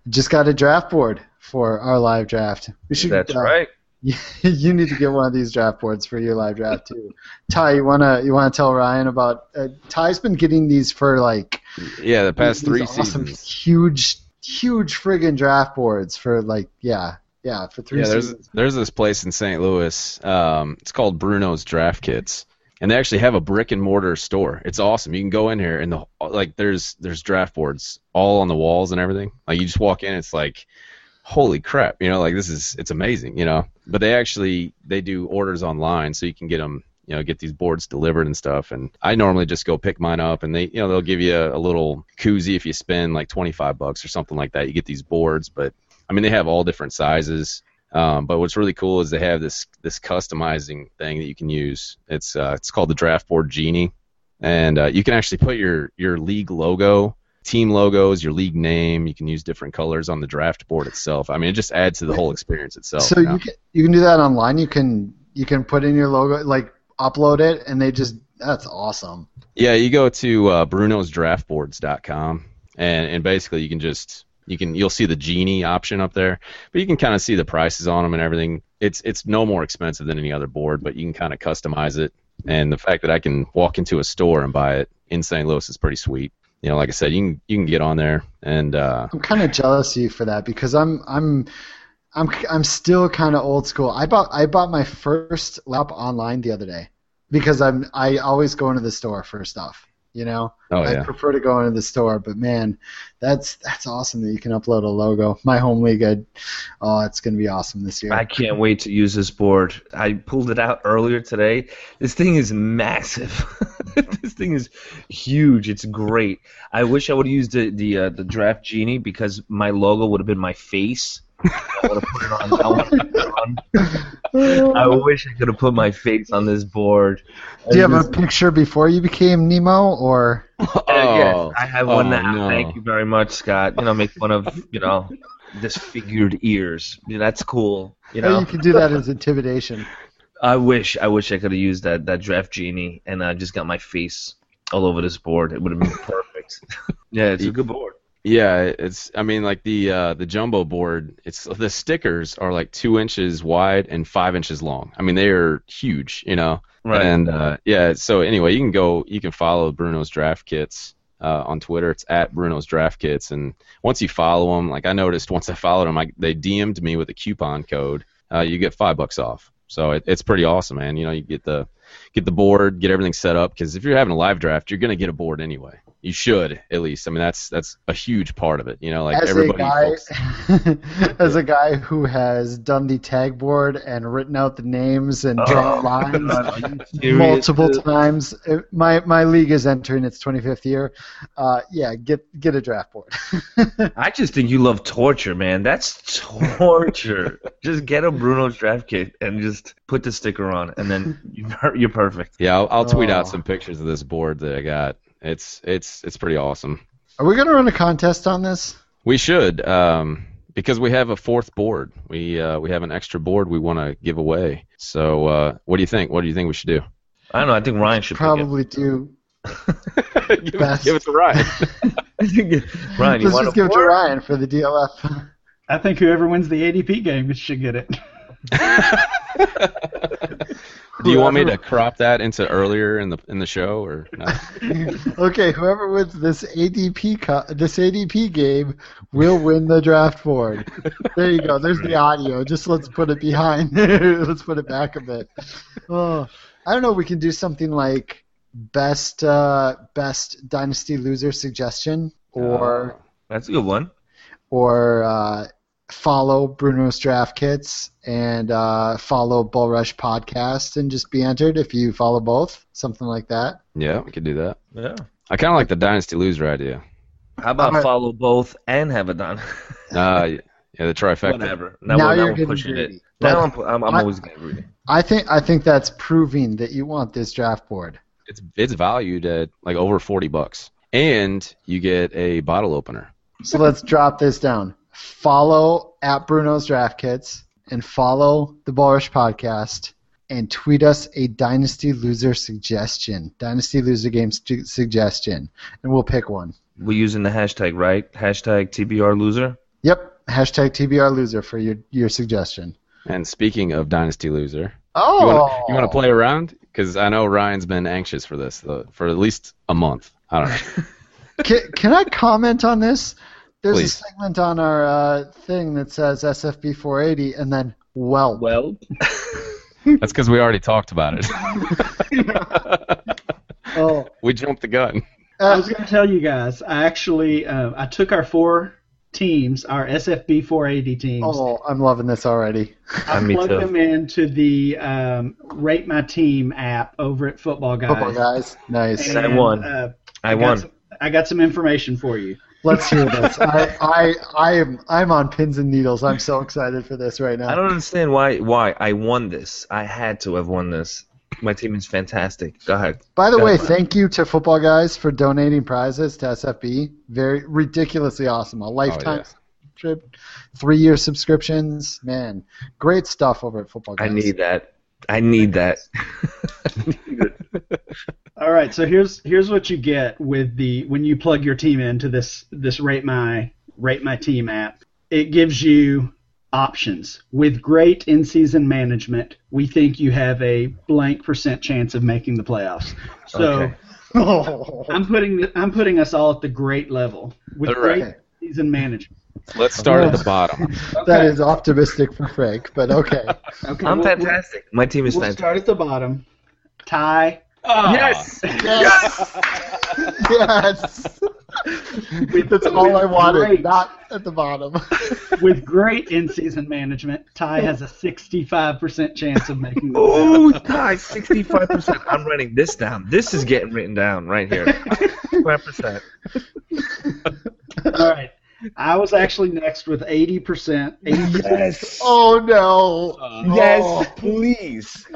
just got a draft board for our live draft. We should. That's uh, right. (laughs) you need to get one of these draft boards for your live draft too. Ty, you wanna you wanna tell Ryan about? Uh, Ty's been getting these for like Yeah, the past three awesome, seasons. huge, huge friggin' draft boards for like yeah, yeah, for three Yeah, there's seasons. there's this place in St. Louis. Um, it's called Bruno's Draft Kits, and they actually have a brick and mortar store. It's awesome. You can go in here and the like there's there's draft boards all on the walls and everything. Like you just walk in, it's like holy crap, you know, like this is it's amazing, you know. But they actually they do orders online, so you can get them, you know, get these boards delivered and stuff. And I normally just go pick mine up, and they, you know, they'll give you a, a little koozie if you spend like 25 bucks or something like that. You get these boards, but I mean they have all different sizes. Um, but what's really cool is they have this this customizing thing that you can use. It's uh, it's called the Draft Board Genie, and uh, you can actually put your your league logo, team logos, your league name. You can use different colors on the draft board itself. I mean, it just adds to the whole experience itself. So you, know? you can you can do that online. You can you can put in your logo, like upload it, and they just that's awesome. Yeah, you go to uh, BrunosDraftBoards.com, and and basically you can just you can you'll see the genie option up there, but you can kind of see the prices on them and everything. It's it's no more expensive than any other board, but you can kind of customize it. And the fact that I can walk into a store and buy it in St. Louis is pretty sweet. You know, like I said, you can you can get on there and uh, I'm kind of jealous of you for that because I'm I'm I'm I'm still kind of old school. I bought I bought my first lap online the other day because I'm I always go into the store first off. You know, oh I yeah, prefer to go into the store, but man, that's that's awesome that you can upload a logo. My home league, I, oh, it's gonna be awesome this year. I can't wait to use this board. I pulled it out earlier today. This thing is massive. (laughs) this thing is huge. It's great. I wish I would have used the the, uh, the draft genie because my logo would have been my face. I would have put it on. I, would have put it on. I wish I could have put my face on this board. Do you have a picture before you became Nemo, or Uh, Oh, yes, I have one oh, now. no. Thank you very much, Scott. You know, make fun of you know disfigured ears. Yeah, that's cool. You know, you can do that as intimidation? I wish I wish I could have used that that draft genie and I just got my face all over this board. It would have been perfect. (laughs) yeah, it's a good board. Yeah, it's. I mean, like the uh, the jumbo board. It's the stickers are like two inches wide and five inches long. I mean, they are huge. You know. Right. And uh, yeah. So anyway, you can go. You can follow Bruno's Draft Kits uh, on Twitter. It's at Bruno's Draft Kits. And once you follow them, like I noticed, once I followed them, I, they DM'd me with a coupon code. Uh, you get five bucks off. So it, it's pretty awesome, man. You know, you get the get the board, get everything set up. Because if you're having a live draft, you're gonna get a board anyway. You should at least. I mean, that's that's a huge part of it. You know, like as a everybody. guy, folks- (laughs) as a guy who has done the tag board and written out the names and drawn Oh, (laughs) lines God, are you serious, multiple times, uh, my my league is entering its 25th year. Uh, yeah, get get a draft board. (laughs) I just think you love torture, man. That's torture. just get a Bruno's draft kit and just put the sticker on, and then you're, you're perfect. yeah, I'll, I'll tweet out Oh. some pictures of this board that I got. It's it's it's pretty awesome. Are we gonna run a contest on this? We should, um, because we have a fourth board. We uh, we have an extra board we want to give away. So uh, what do you think? What do you think we should do? I don't know. I think Ryan should Probably do. (laughs) give, it, Best. give it to Ryan. (laughs) Ryan, you Let's want just a give it to? Ryan for the DLF. I think whoever wins the ADP game should get it. (laughs) do you want me to crop that into earlier in the in the show or no? (laughs) okay, whoever wins this ADP co- this ADP game will win the draft board. There you go. There's the audio. Just let's put it behind. (laughs) let's put it back a bit. Oh, I don't know. We can do something like best uh, best dynasty loser suggestion, or That's a good one. or uh, follow Bruno's draft kits and uh, follow Bull Rush podcast and just be entered if you follow both. Something like that. yeah, we could do that. Yeah. I kind of like the dynasty loser idea. How about Alright. follow both and have it done? Uh, yeah, the trifecta. Whatever. Now, Now now you're we're pushing greedy. it. Now But I'm, I'm, I'm I- always getting greedy. I think I think that's proving that you want this draft board. It's it's valued at like over forty bucks, and you get a bottle opener. So let's drop this down. Follow at Bruno's Draft Kits and follow the Bull Rush Podcast and tweet us a Dynasty Loser suggestion, Dynasty Loser game stu- suggestion, and we'll pick one. We're using the hashtag, right? Hashtag TBR loser. Yep, hashtag TBR Loser for your, your suggestion. And speaking of dynasty loser, Oh, you want you want to play around? Because I know Ryan's been anxious for this uh, for at least a month. I don't know. (laughs) Can, can I comment on this? There's Please. a segment on our uh, thing that says SFB 480 and then well. Well, (laughs) That's because we already talked about it. (laughs) Oh, we jumped the gun. I uh, was going to tell you guys. I actually uh, I took our four teams, our SFB 480 teams. Oh, I'm loving this already. I me plugged too. them into the um, Rate My Team app over at Football Guys. Football guys, nice. I won. Uh, I got won. some- I got some information for you. Let's hear this. I, I, I am, I'm on pins and needles. I'm so excited for this right now. I don't understand why why I won this. I had to have won this. My team is fantastic. Go ahead. By the Go way, ahead. thank you to football guys for donating prizes to SFB. Very ridiculously awesome. A oh, lifetime yeah. trip, three year subscriptions. Man, great stuff over at football Guys. I need that. I need that. (laughs) All right, so here's here's what you get with the when you plug your team into this this Rate My Rate My Team app. It gives you options. With great in-season management, we think you have a blank percent chance of making the playoffs. So Okay. (laughs) I'm putting I'm putting us all at the great level with All right. great season management. Let's start at the bottom. (laughs) that is optimistic for Frank, but okay. Okay, I'm we'll- fantastic. My team is We'll, we'll fantastic. start at the bottom. Ty ah. Yes. Yes. (laughs) yes. That's all I wanted. Great. Not at the bottom. (laughs) with great in-season management, Ty has a 65% chance of making the playoffs. Oh, Ty, 65%. I'm writing this down. This is getting written down right here. 65%. All right. I was actually next with 80%. 80% Yes. oh no. Uh, yes, Oh. please. (laughs)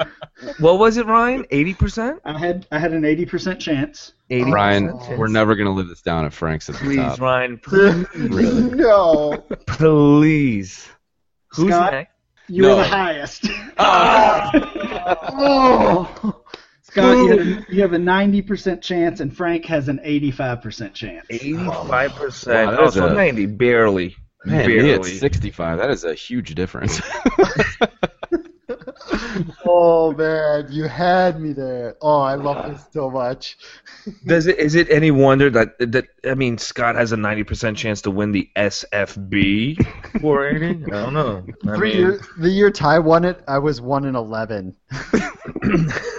What was it, Ryan? 80%? I had I had an 80% chance. 80%? Ryan, we're never gonna live this down if Frank's at the Please, top. Ryan. (laughs) Please. no. Please. Who's Scott? next? You No. were the highest. Ah. (laughs) Oh. Scott, you, had a, you have a 90% chance, and Frank has an 85% chance. 85%. Wow, oh, is so a- 90. Barely. Man, me at barely. 65. That is a huge difference. (laughs) oh man, you had me there. Oh, I love this so much. Does it is it any wonder that that I mean Scott has a 90% chance to win the SFB 480? I don't know. I Three mean, year, the year Ty won it, I was one in eleven. (laughs)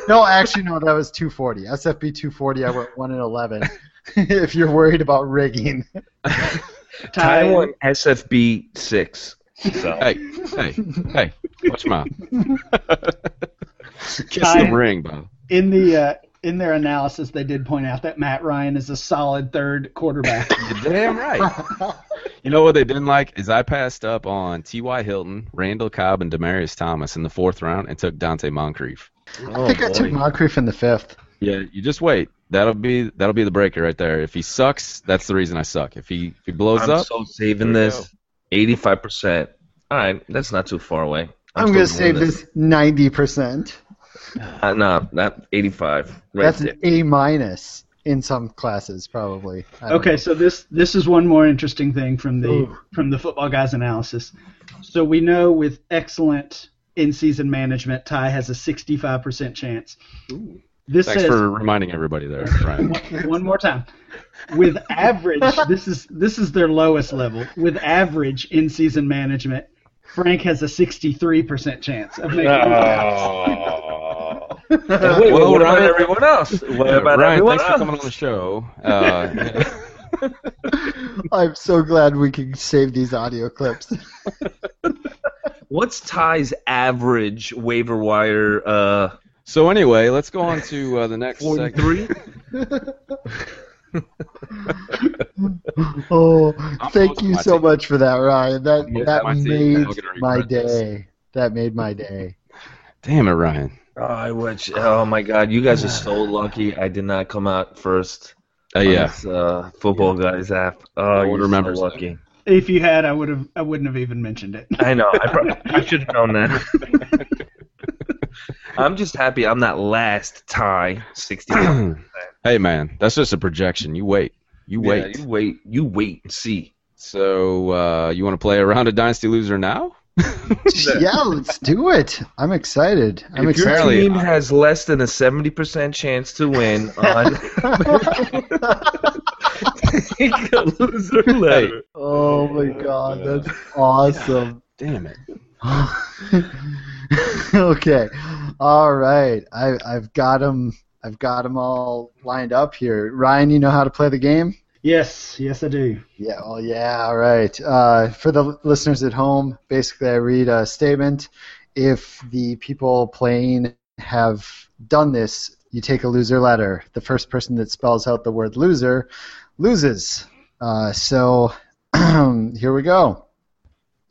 no, actually, no, that was two forty. SFB two forty, I went one in eleven. (laughs) if you're worried about rigging, (laughs) Ty won SFB 6. So hey, hey, hey, watch your (laughs) mouth. Kiss Ty- the ring, Bob. in the uh, in their analysis, they did point out that Matt Ryan is a solid third quarterback. (laughs) You're damn right. You know what they didn't like is I passed up on T.Y. Hilton, Randall Cobb, and Demaryius Thomas in the fourth round and took Donte Moncrief. oh, I think I took Moncrief in the fifth. Yeah, you just wait. That'll be that'll be the breaker right there. If he sucks, that's the reason I suck. If he if he blows I'm up, so saving there you this 85%. All right, that's not too far away. I'm, still gonna say this ninety percent. Uh, no, not 85. Right That's there. an A minus in some classes, probably. Okay, know. so this this is one more interesting thing from the Ooh. from the football guys analysis. So we know with excellent in-season management, Ty has a 65% chance. This thanks says for reminding everybody there, Ryan. (laughs) one, one more time. With average, this is this is their lowest level. With average in-season management, Frank has a 63% chance of making the playoffs. (laughs) Wait, Well, what about everyone else? What Yeah, about Ryan, everyone thanks for coming on the show. Uh, (laughs) I'm so glad we can save these audio clips. What's Ty's average waiver wire? Uh, so anyway, let's go on to uh, the next segment. 43. (laughs) oh, thank you so team. much for that, Ryan. That I'm that my made my regret this. day. That made my day. Damn it, Ryan. Oh, I wish. Oh my God, you guys are so (sighs) lucky. I did not come out first. Uh, yeah, this, uh, football guys app. Oh, one you're remembers so that. lucky. If you had, I would have I wouldn't have even mentioned it. I know. I, prob- I should have known that. (laughs) I'm just happy I'm not last tie 60. (clears throat) hey man, that's just a projection. You wait. You wait. Yeah, you wait. You wait and see. So uh, you want to play around a round of Dynasty Loser now? (laughs) yeah, let's do it. I'm excited. I'm if excited. Apparently- team has less than a 70% chance to win (laughs) on (laughs) take a loser letter. oh my god, that's awesome. Damn it. (laughs) okay, all right. I I've got them. I've got them all lined up here. Ryan, you know how to play the game. Yes, yes, I do. Yeah, well, yeah, all right. Uh, for the listeners at home, basically, I read a statement. If the people playing have done this, you take a loser letter. The first person that spells out the word loser loses. Uh, so (clears throat) here we go.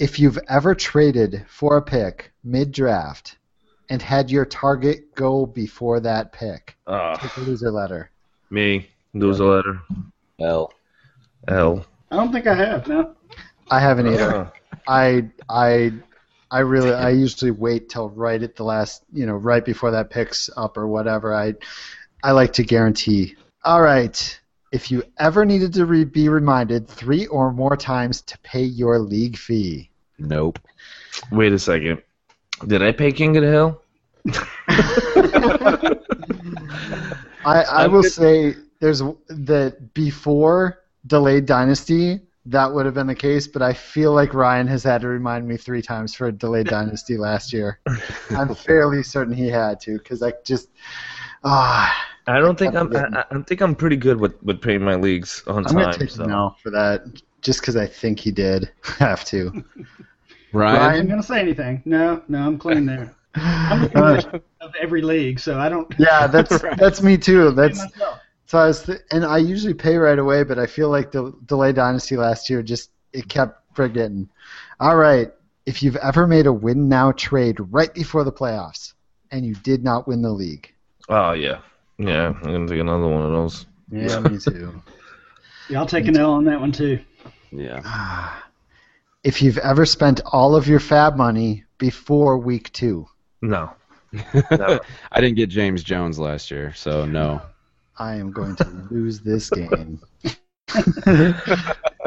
If you've ever traded for a pick mid draft and had your target go before that pick, Uh, take a loser letter. me lose a letter. L. L. I don't think I have. No. I haven't either. Uh, I I I really I usually wait till right at the last you know right before that picks up or whatever. I I like to guarantee. All right. If you ever needed to re- be reminded three or more times to pay your league fee, Nope. wait a second. Did I pay King of the Hill? (laughs) I, I will say there's that before delayed dynasty that would have been the case, but I feel like Ryan has had to remind me three times for delayed dynasty (laughs) last year. I'm fairly certain he had to because I just ah. I don't think I'm. forgetting. I, I think I'm pretty good with, with paying my leagues on I'm gonna time. take so. a no for that, just because I think he did (laughs) have to. Ryan. I ain't gonna say anything. No, no, I'm clean there. I'm the (laughs) commissioner of every league, so I don't. yeah, that's (laughs) Right. that's me too. That's so I was, th- and I usually pay right away, but I feel like the delay dynasty last year just it kept forgetting. All right, if you've ever made a win now trade right before the playoffs and you did not win the league, Oh yeah, yeah. I'm gonna take another one of those. yeah, me too. (laughs) Yeah, I'll take an L on that one too. Yeah. Ah. If you've ever spent all of your fab money before week two, No. Never. (laughs) I didn't get James Jones last year, so no. I am going to lose this game. (laughs)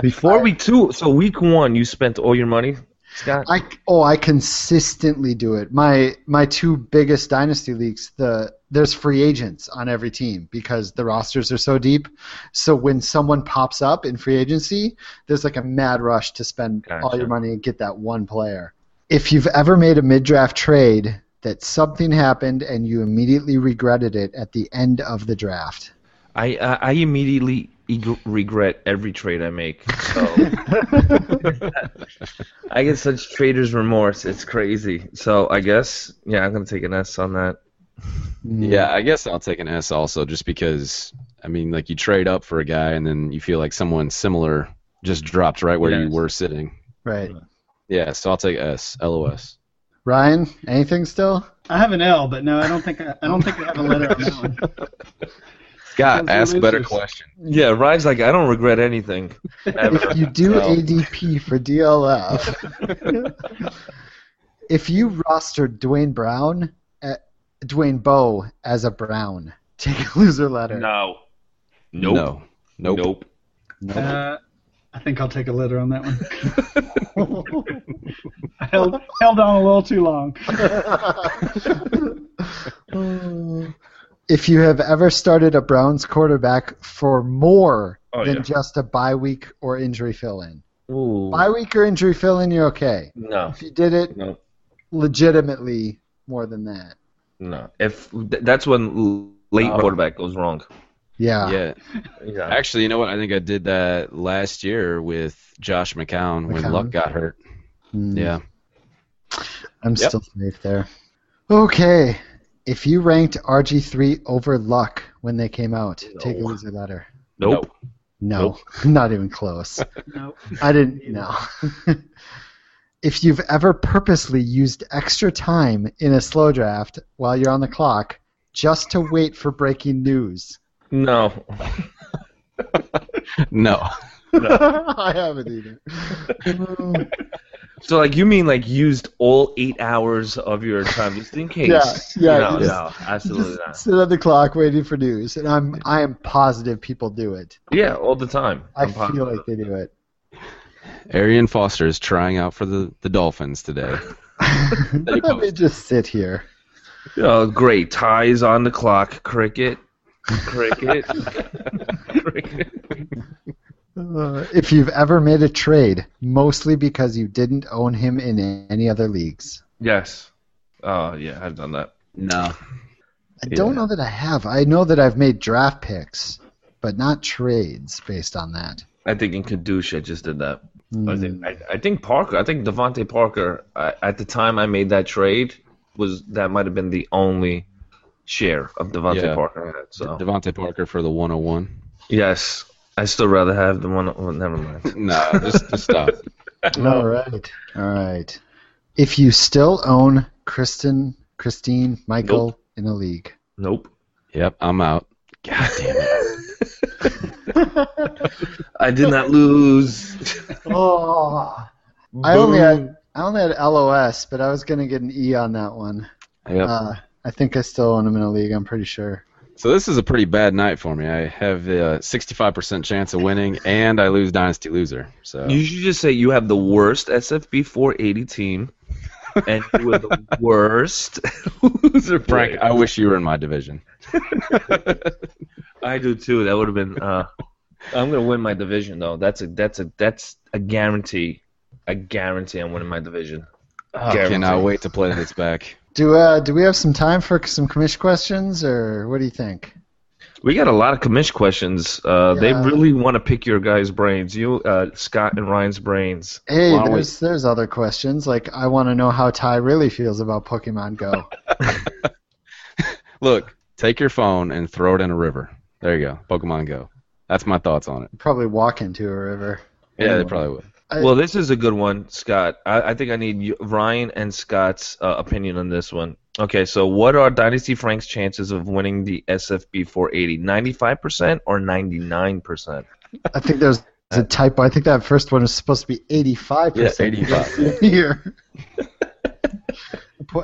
Before week two, so week one, you spent all your money, Scott. I oh I consistently do it. My my two biggest dynasty leagues, the there's free agents on every team because the rosters are so deep. So when someone pops up in free agency, there's like a mad rush to spend all your money and get that one player. If you've ever made a mid-draft trade that something happened and you immediately regretted it at the end of the draft. I I, I immediately eg- regret every trade I make. So (laughs) I get such trader's remorse. It's crazy. So I guess yeah, I'm gonna take an S on that. Yeah, I guess I'll take an S also, just because I mean, like you trade up for a guy, and then you feel like someone similar just dropped right where you Yes. were sitting. Right. Yeah, so I'll take S. LOS. Ryan, anything still? I have an L, but no, I don't think I, I don't think I have a letter on that one. (laughs) Scott, Because ask a better losers. question. Yeah, Ryan's like I don't regret anything. Ever. If you do Well. ADP for DLF, (laughs) if you roster Dwayne Brown, Dwayne Bowe as a Brown, (laughs) take a loser letter. No. Nope. No. Nope. Nope. Nope. Uh, I think I'll take a letter on that one. I (laughs) held, held on a little too long. (laughs) if you have ever started a Browns quarterback for more Oh, than yeah. just a bye week or injury fill in, Ooh. bye week or injury fill in, you're okay. No. If you did it No. legitimately more than that, No. If th- that's when late Oh. quarterback goes wrong. yeah. Yeah. Yeah. Actually, you know what? I think I did that last year with Josh McCown, when Luck got hurt. Hmm. Yeah. I'm Yep. still safe there. Okay. If you ranked RG3 over Luck when they came out, take a loser letter. Nope. No, (laughs) not even close. (laughs) No. I didn't. No. (laughs) if you've ever purposely used extra time in a slow draft while you're on the clock just to wait for breaking news, No. (laughs) No. (laughs) I haven't either. So like you mean like used all eight hours of your time just in case? Yeah, yeah, No, just- no, absolutely Just not. sit on the clock waiting for news, and I'm I am positive people do it. Yeah, all the time. I I'm feel positive. like they do it. Arian Foster is trying out for the, the Dolphins today. (laughs) Let me just sit here. Oh, great. Ty's on the clock. Cricket. Cricket. Cricket. Uh, if you've ever made a trade, mostly because you didn't own him in any other leagues. Yes. Oh, yeah, I've done that. No. I don't know that I have. I know that I've made draft picks, but not trades based on that. I think in Kadusha I just did that. I Hmm. think I, I think Parker. I think DeVante Parker. I, at the time I made that trade, was that might have been the only share of DeVante Yeah. Parker I had. So DeVante Parker for the 101. yes, I still rather have the one. Well, never mind. (laughs) no, just, just stop. (laughs) All right. All right. If you still own Kristen, Christine, Michael Nope. in a league, Nope. Yep, I'm out. God damn it. (laughs) I did not lose. oh, I only had I only had LOS, but I was gonna get an E on that one. Yep. Uh, I think I still own him in a league. I'm pretty sure. So this is a pretty bad night for me. I have a 65% chance of winning, and I lose Dynasty Loser. So You should just say you have the worst SFB 480 team, and you are the worst (laughs) loser. Frank, player. I wish you were in my division. (laughs) I do too. That would have been. Uh, I'm gonna win my division though. That's a that's a that's a guarantee. A guarantee I'm winning my division. I cannot wait to play this back. Do uh do we have some time for some commission questions, or what do you think? We got a lot of commish questions. Uh, They really want to pick your guys' brains. You, uh, Scott and Ryan's brains. Hey, Why don't we- there's there's other questions. Like I want to know how Ty really feels about Pokemon Go. (laughs) Look, take your phone and throw it in a river. There you go. Pokemon Go. That's my thoughts on it. Probably walk into a river. Yeah, they probably would. I- Well, this is a good one, Scott. I, I think I need you, Ryan and Scott's uh, opinion on this one. Okay, so what are Dynasty Frank's chances of winning the SFB 480? 95% or 99%? I think there's a typo. I think that first one is supposed to be 85 Yeah, percent. 85. (laughs) Here. (laughs)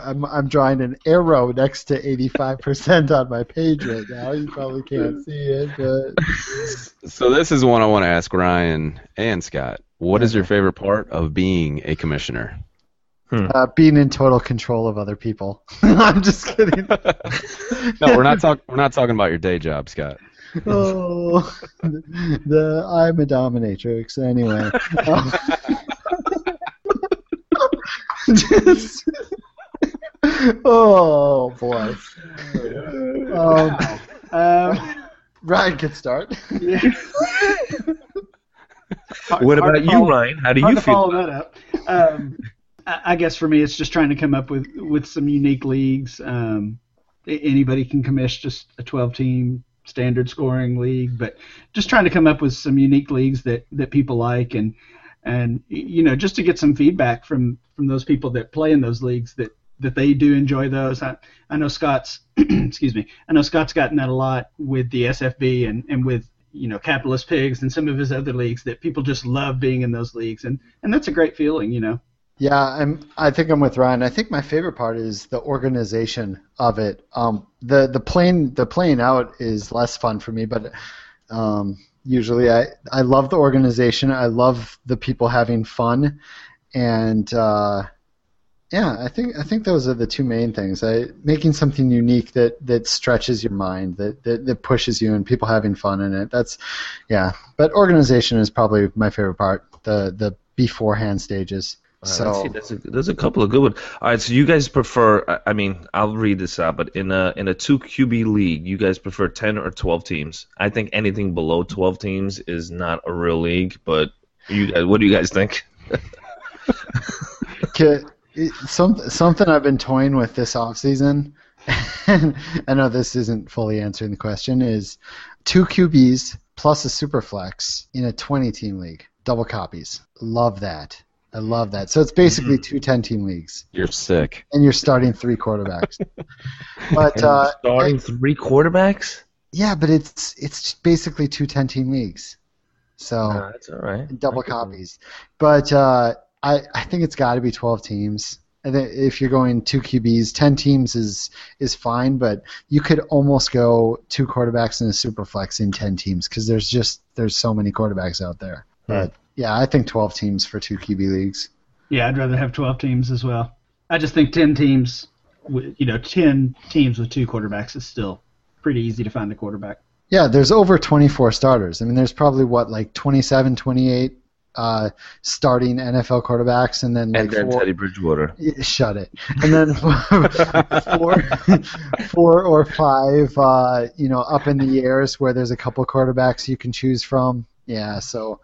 I'm, I'm drawing an arrow next to 85% on my page right now. You probably can't see it, but (laughs) So this is one I want to ask Ryan and Scott. What is your favorite part of being a commissioner? Uh, being in total control of other people. (laughs) I'm just kidding. (laughs) No, we're not talking. We're not talking about your day job, Scott. Oh, the I'm a dominatrix anyway. Just, (laughs) oh boy. Um, Um, Ryan can start. yeah. What about you, Ryan? How do hard you to feel? follow that up. Um, I guess for me, it's just trying to come up with with some unique leagues. Um, anybody can commish just a 12 team standard scoring league, but just trying to come up with some unique leagues that that people like and and you know just to get some feedback from from those people that play in those leagues that that they do enjoy those. I, I know Scott's (clears throat) excuse me. I know Scott's gotten that a lot with the SFB and and with you know capitalist pigs and some of his other leagues that people just love being in those leagues and and that's a great feeling you know Yeah, I'm. I think I'm with Ryan. I think my favorite part is the organization of it. Um, the the playing the playing out is less fun for me, but um, usually I I love the organization. I love the people having fun, and uh, yeah, I think I think those are the two main things. I making something unique that that stretches your mind, that that, that pushes you, and people having fun in it. That's yeah. But organization is probably my favorite part. The the beforehand stages. So see, there's a, there's a couple of good ones. All right, so you guys prefer? I- mean, I'll read this out, but in a in a two QB league, you guys prefer ten or twelve teams? I think anything below twelve teams is not a real league. But you guys, what do you guys think? (laughs) Some, something I've been toying with this offseason, and (laughs) I know this isn't fully answering the question, is two QBs plus a super flex in a 20 team league. Double copies. Love that. I love that. So it's basically two 10 team leagues, You're sick. and you're starting three quarterbacks. (laughs) but uh, Starting three quarterbacks? yeah, but it's it's basically two 10 team leagues. So No, that's all right. double copies. But uh, I I think it's got to be 12 teams. And then if you're going two QBs, 10 teams is is fine, but you could almost go two quarterbacks and a super flex in 10 teams because there's just there's so many quarterbacks out there. But yeah, I think 12 teams for two QB leagues. yeah i'd rather have 12 teams as well i just think 10 teams you know 10 teams with two quarterbacks is still pretty easy to find a quarterback Yeah, there's over 24 starters. I mean, there's probably what like 27, 28 uh, starting NFL quarterbacks, and then like and then four, Teddy Bridgewater. Shut it. And then (laughs) four, four or five, uh, you know, up in the airs where there's a couple quarterbacks you can choose from. Yeah, so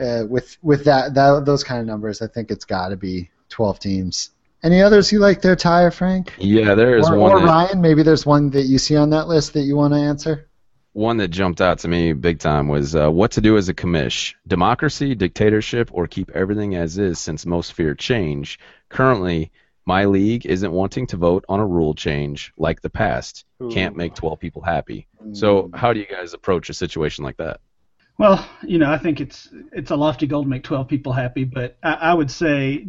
uh, with with that, that those kind of numbers, I think it's got to be 12 teams. Any others you like there, Ty or Frank? Yeah, there is or, one. or that- Ryan, maybe there's one that you see on that list that you want to answer. one that jumped out to me big time was uh, what to do as a commish democracy dictatorship or keep everything as is since most fear change currently my league isn't wanting to vote on a rule change like the past can't make 12 people happy so how do you guys approach a situation like that Well, you know, I think it's it's a lofty goal to make 12 people happy, but I, I would say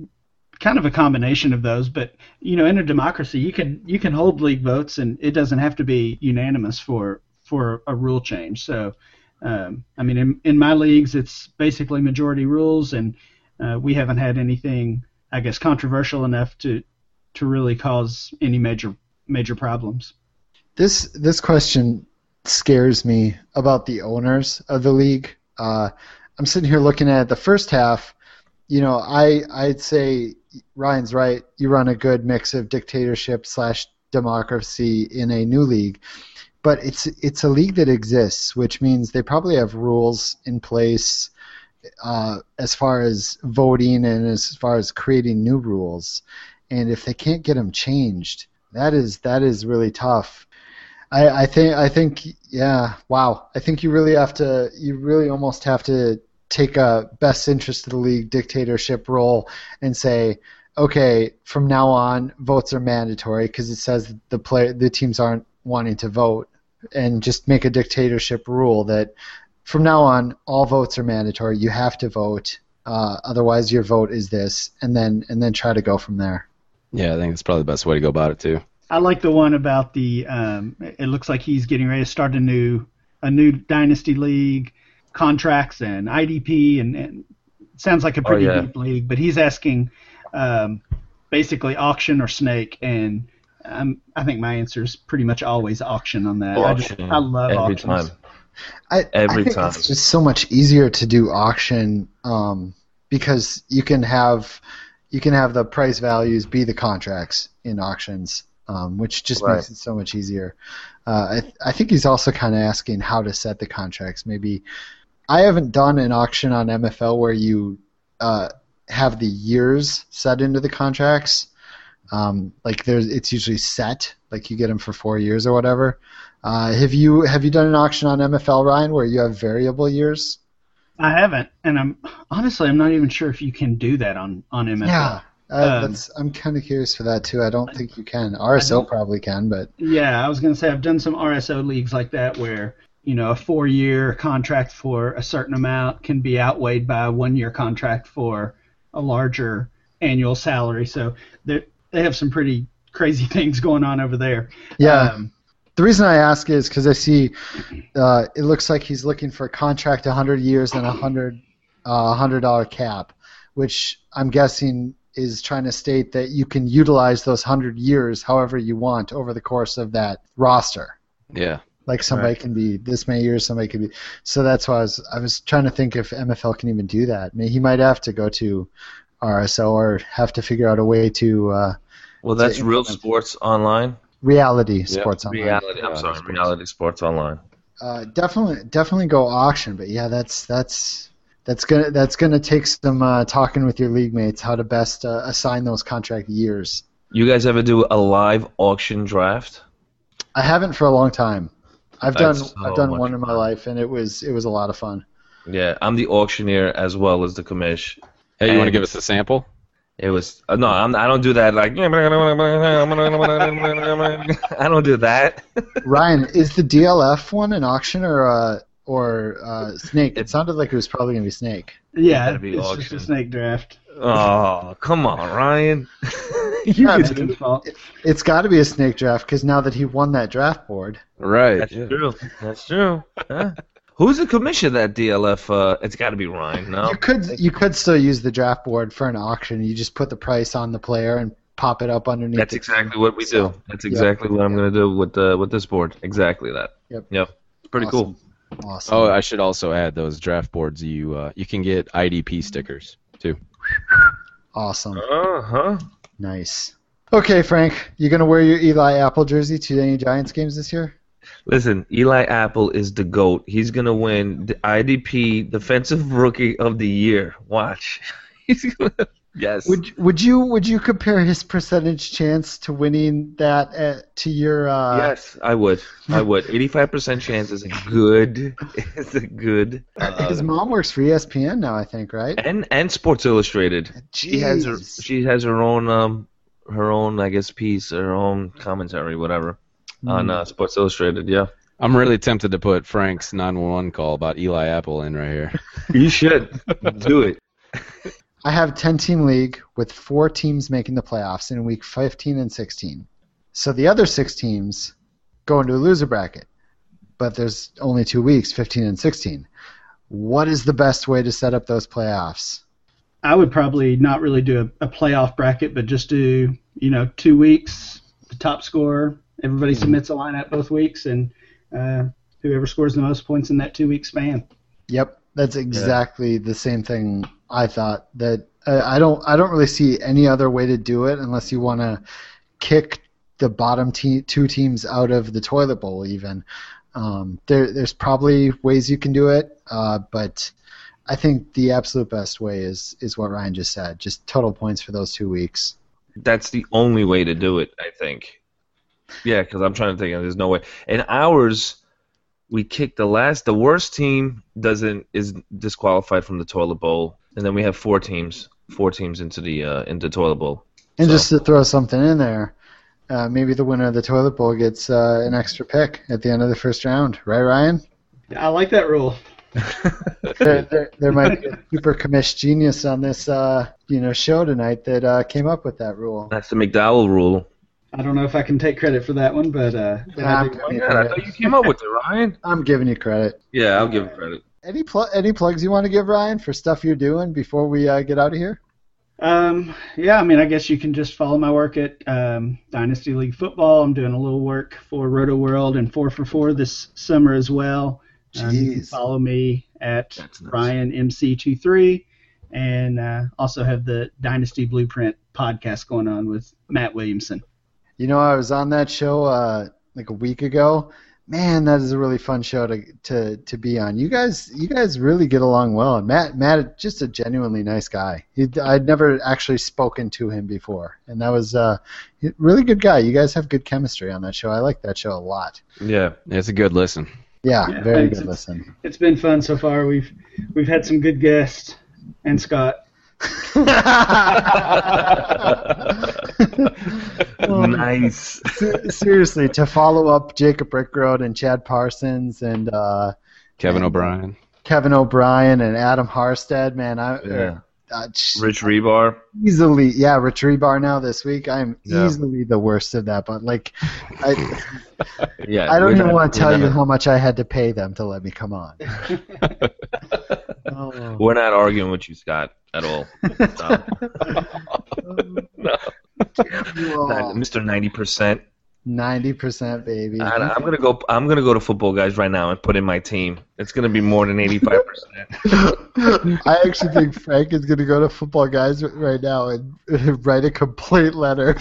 kind of a combination of those. But you know, in a democracy, you can you can hold league votes, and it doesn't have to be unanimous for for a rule change. So, um, I mean, in, in my leagues, it's basically majority rules, and uh, we haven't had anything, I guess, controversial enough to to really cause any major major problems. This this question scares me about the owners of the league. Uh, I'm sitting here looking at the first half. You know, I I'd say Ryan's right. You run a good mix of dictatorship slash democracy in a new league, but it's it's a league that exists, which means they probably have rules in place uh, as far as voting and as far as creating new rules. And if they can't get them changed, that is that is really tough. I, I think I think yeah wow. I think you really have to you really almost have to take a best interest of the league dictatorship role and say okay from now on votes are mandatory because it says the play the teams aren't wanting to vote. And just make a dictatorship rule that from now on all votes are mandatory. You have to vote. Uh, otherwise your vote is this. And then and then try to go from there. Yeah i think that's probably the best way to go about it too I like the one about the. Um, it looks like he's getting ready to start a new a new dynasty league, contracts and IDP, and, and sounds like a pretty yeah. deep league. But he's asking um, basically auction or snake, and um, I think my answer is pretty much always auction on that. I, just, Auction I love every auctions. time. I, Every I think time. It's just so much easier to do auction um, because you can have you can have the price values be the contracts in auctions, um, which just Right. makes it so much easier. Uh, I, I think he's also kind of asking how to set the contracts. Maybe I haven't done an auction on MFL where you uh, have the years set into the contracts. Um, like there's, it's usually set. Like you get them for four years or whatever. Uh, have you have you done an auction on MFL Ryan where you have variable years? I haven't, and I'm honestly I'm not even sure if you can do that on on MFL. Yeah, uh, Um, that's, I'm kind of curious for that too. I don't think you can. RSO probably can, but Yeah, I was going to say I've done some RSO leagues like that where you know a four-year contract for a certain amount can be outweighed by a one-year contract for a larger annual salary. So they they have some pretty crazy (laughs) things going on over there. yeah. Um, the reason I ask is because I see uh, it looks like he's looking for a contract 100 years and a hundred uh, hundred dollar cap, which I'm guessing is trying to state that you can utilize those hundred years however you want over the course of that roster. yeah Like somebody can be this many years, somebody could be. So that's why I was I was trying to think if MFL can even do that. I mean, he might have to go to RSO or have to figure out a way to uh, Well, that's to Real Sports Online. reality sports online. Reality. I'm Reality sorry, Sports. Reality Sports Online. Uh, definitely, definitely go auction. But yeah, that's that's that's gonna that's gonna take some uh, talking with your league mates how to best uh, assign those contract years. You guys ever do a live auction draft? I haven't for a long time. I've done so I've done one in my fun. life, and it was it was a lot of fun. Yeah, I'm the auctioneer as well as the commish. hey you want to give us a sample It was uh, no, I'm, I don't do that. Like (laughs) I don't do that. (laughs) Ryan, is the DLF one an auction or uh, or uh, snake? It sounded like it was probably gonna be snake. yeah, gotta be it's just a snake draft. Oh, come on, Ryan. (laughs) you Yeah, could man. fault. It's got to be a snake draft because now that he won that draft board, right That's yeah. true. That's true. (laughs) Huh? Who's the commissioner that DLF? Uh, it's got to be Ryan. No. you could you could still use the draft board for an auction. You just put the price on the player and pop it up underneath. That's the exactly what we do. That's exactly what I'm going to do with uh, with this board. Exactly that. Yep. Yep. Pretty Awesome. cool. Awesome. Oh, I should also add those draft boards. You uh, you can get IDP stickers too. awesome. Uh huh. Nice. Okay, Frank, you gonna wear your Eli Apple jersey to any Giants games this year? Listen, Eli Apple is the GOAT. He's going to win the IDP Defensive Rookie of the Year. Watch. (laughs) He's gonna, yes. Would would you would you compare his percentage chance to winning that at, to your? Uh, yes, I would. I would. 85% chance is a good. Is a good. His Uh, mom works for ESPN now, I think, right? and and Sports Illustrated. She has her. She has her own um her own I guess piece, her own commentary, whatever, on Hmm. uh, Sports Illustrated. Yeah. I'm really tempted to put Frank's 911 call about Eli Apple in right here. You should do it. (laughs) I have 10 team league with four teams making the playoffs in week 15 and 16. So the other six teams go into a loser bracket. But there's only two weeks, 15 and 16. What is the best way to set up those playoffs? I would probably not really do a, a playoff bracket, but just do you know two weeks, the top scorer. Everybody submits a lineup both weeks, and uh, whoever scores the most points in that two week span. Yep, that's exactly the same thing I thought. That uh, I don't I don't really see any other way to do it unless you want to kick the bottom te- two teams out of the toilet bowl. Even um, there there's probably ways you can do it, uh, but I think the absolute best way is is what Ryan just said. Just total points for those two weeks. That's the only way to do it, I think. Yeah, because I'm trying to think. There's no way. In ours, we kick the last. The worst team doesn't is disqualified from the toilet bowl, and then we have four teams, four teams into the uh, into toilet bowl. And So- just to throw something in there, uh, maybe the winner of the toilet bowl gets uh, an extra pick at the end of the first round, right, Ryan? yeah, I like that rule. (laughs) there, there, there might be a super commish genius on this uh, you know show tonight that uh, came up with that rule. That's the McDowell rule. I don't know if I can take credit for that one, but uh, but I I'm, giving you Yeah, I thought credit. you came up with it, Ryan. (laughs) I'm giving you credit. Yeah, I'll give him credit. Any pl- any plugs you want to give Ryan for stuff you're doing before we uh, get out of here? Um, yeah, I mean, I guess you can just follow my work at um, Dynasty League Football. I'm doing a little work for Rotoworld and 4 for 4 this summer as well. Um, you can follow me at That's nice. Ryan MC23 and uh, also have the Dynasty Blueprint podcast going on with Matt Williamson. You know, I was on that show uh, like a week ago. Man, that is a really fun show to, to, to be on. You guys, you guys really get along well. And Matt, Matt, just a genuinely nice guy. He, I'd never actually spoken to him before, and that was uh, a really good guy. You guys have good chemistry on that show. I like that show a lot. Yeah. It's a good listen. Yeah, Yeah, very thanks. good listen. It's been fun so far. We've we've had some good guests and Scott. Um, nice. Seriously, to follow up Jacob Rickrode and Chad Parsons and uh, Kevin And- O'Brien. Kevin O'Brien and Adam Harstad, man, I Yeah. Uh, Rich Hribar. easily, yeah, Rich Hribar now this week. I'm Yeah. easily the worst of that, but like, I, (laughs) Yeah. I don't even not- want to tell you not- how much I had to pay them to let me come on. (laughs) Oh. We're not arguing with you, Scott, at all. (laughs) No. no. Mr. Ninety Percent. Ninety percent, baby. I'm gonna go. I'm gonna go to football guys right now and put in my team. It's gonna be more than eighty-five percent. (laughs) I actually think Frank is going to go to football guys right now and (laughs) write a complete letter.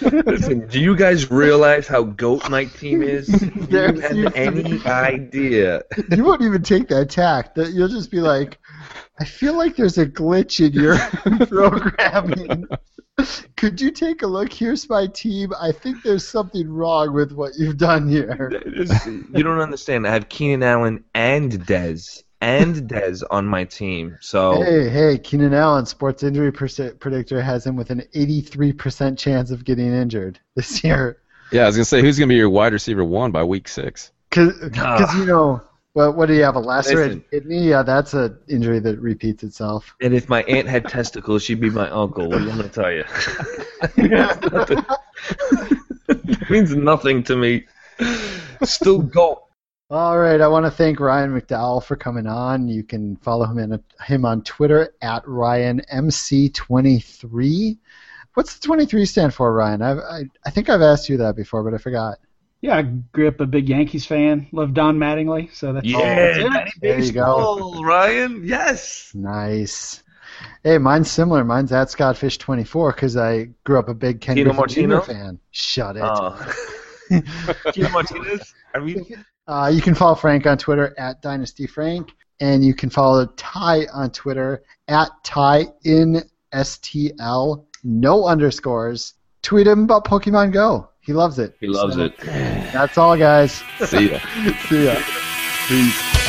Listen, do you guys realize how goat my team is? (laughs) Do you have any idea? you won't even take that tack. That you'll just be like, I feel like there's a glitch in your programming. (laughs) Could you take a look? Here's my team. I think there's something wrong with what you've done here. You don't understand. I have Keenan Allen and Dez and Dez on my team. So Hey, hey, Keenan Allen, sports injury predictor, has him with an 83% chance of getting injured this year. Yeah, I was gonna say who's gonna be your wide receiver one by week six. Because, Ah. you know, what, what do you have? A lacerated Listen. kidney? Yeah, that's an injury that repeats itself. And if my aunt had testicles, she'd be my uncle. What do you want to tell you? (laughs) it means nothing to me. Still go. All right, I want to thank Ryan McDowell for coming on. You can follow him in him on Twitter at RyanMC23. What's the 23 stand for, Ryan? I've, I I think I've asked you that before, but I forgot. Yeah, I grew up a big Yankees fan. Love Don Mattingly, so that's Yeah, that's it. Donnie There you go. Baseball, Ryan. Yes. Nice. Hey, mine's similar. Mine's at Scottfish24 because I grew up a big Ken Tino Griffey Jr. Martino? fan. Shut it. Oh. (laughs) Tino Martinez. I mean, Uh, you can follow Frank on Twitter at Dynasty Frank, and you can follow Ty on Twitter at Ty in STL, no underscores. Tweet him about Pokemon Go. He loves it. he loves So, it. That's all, guys. See ya. (laughs) See ya. Peace.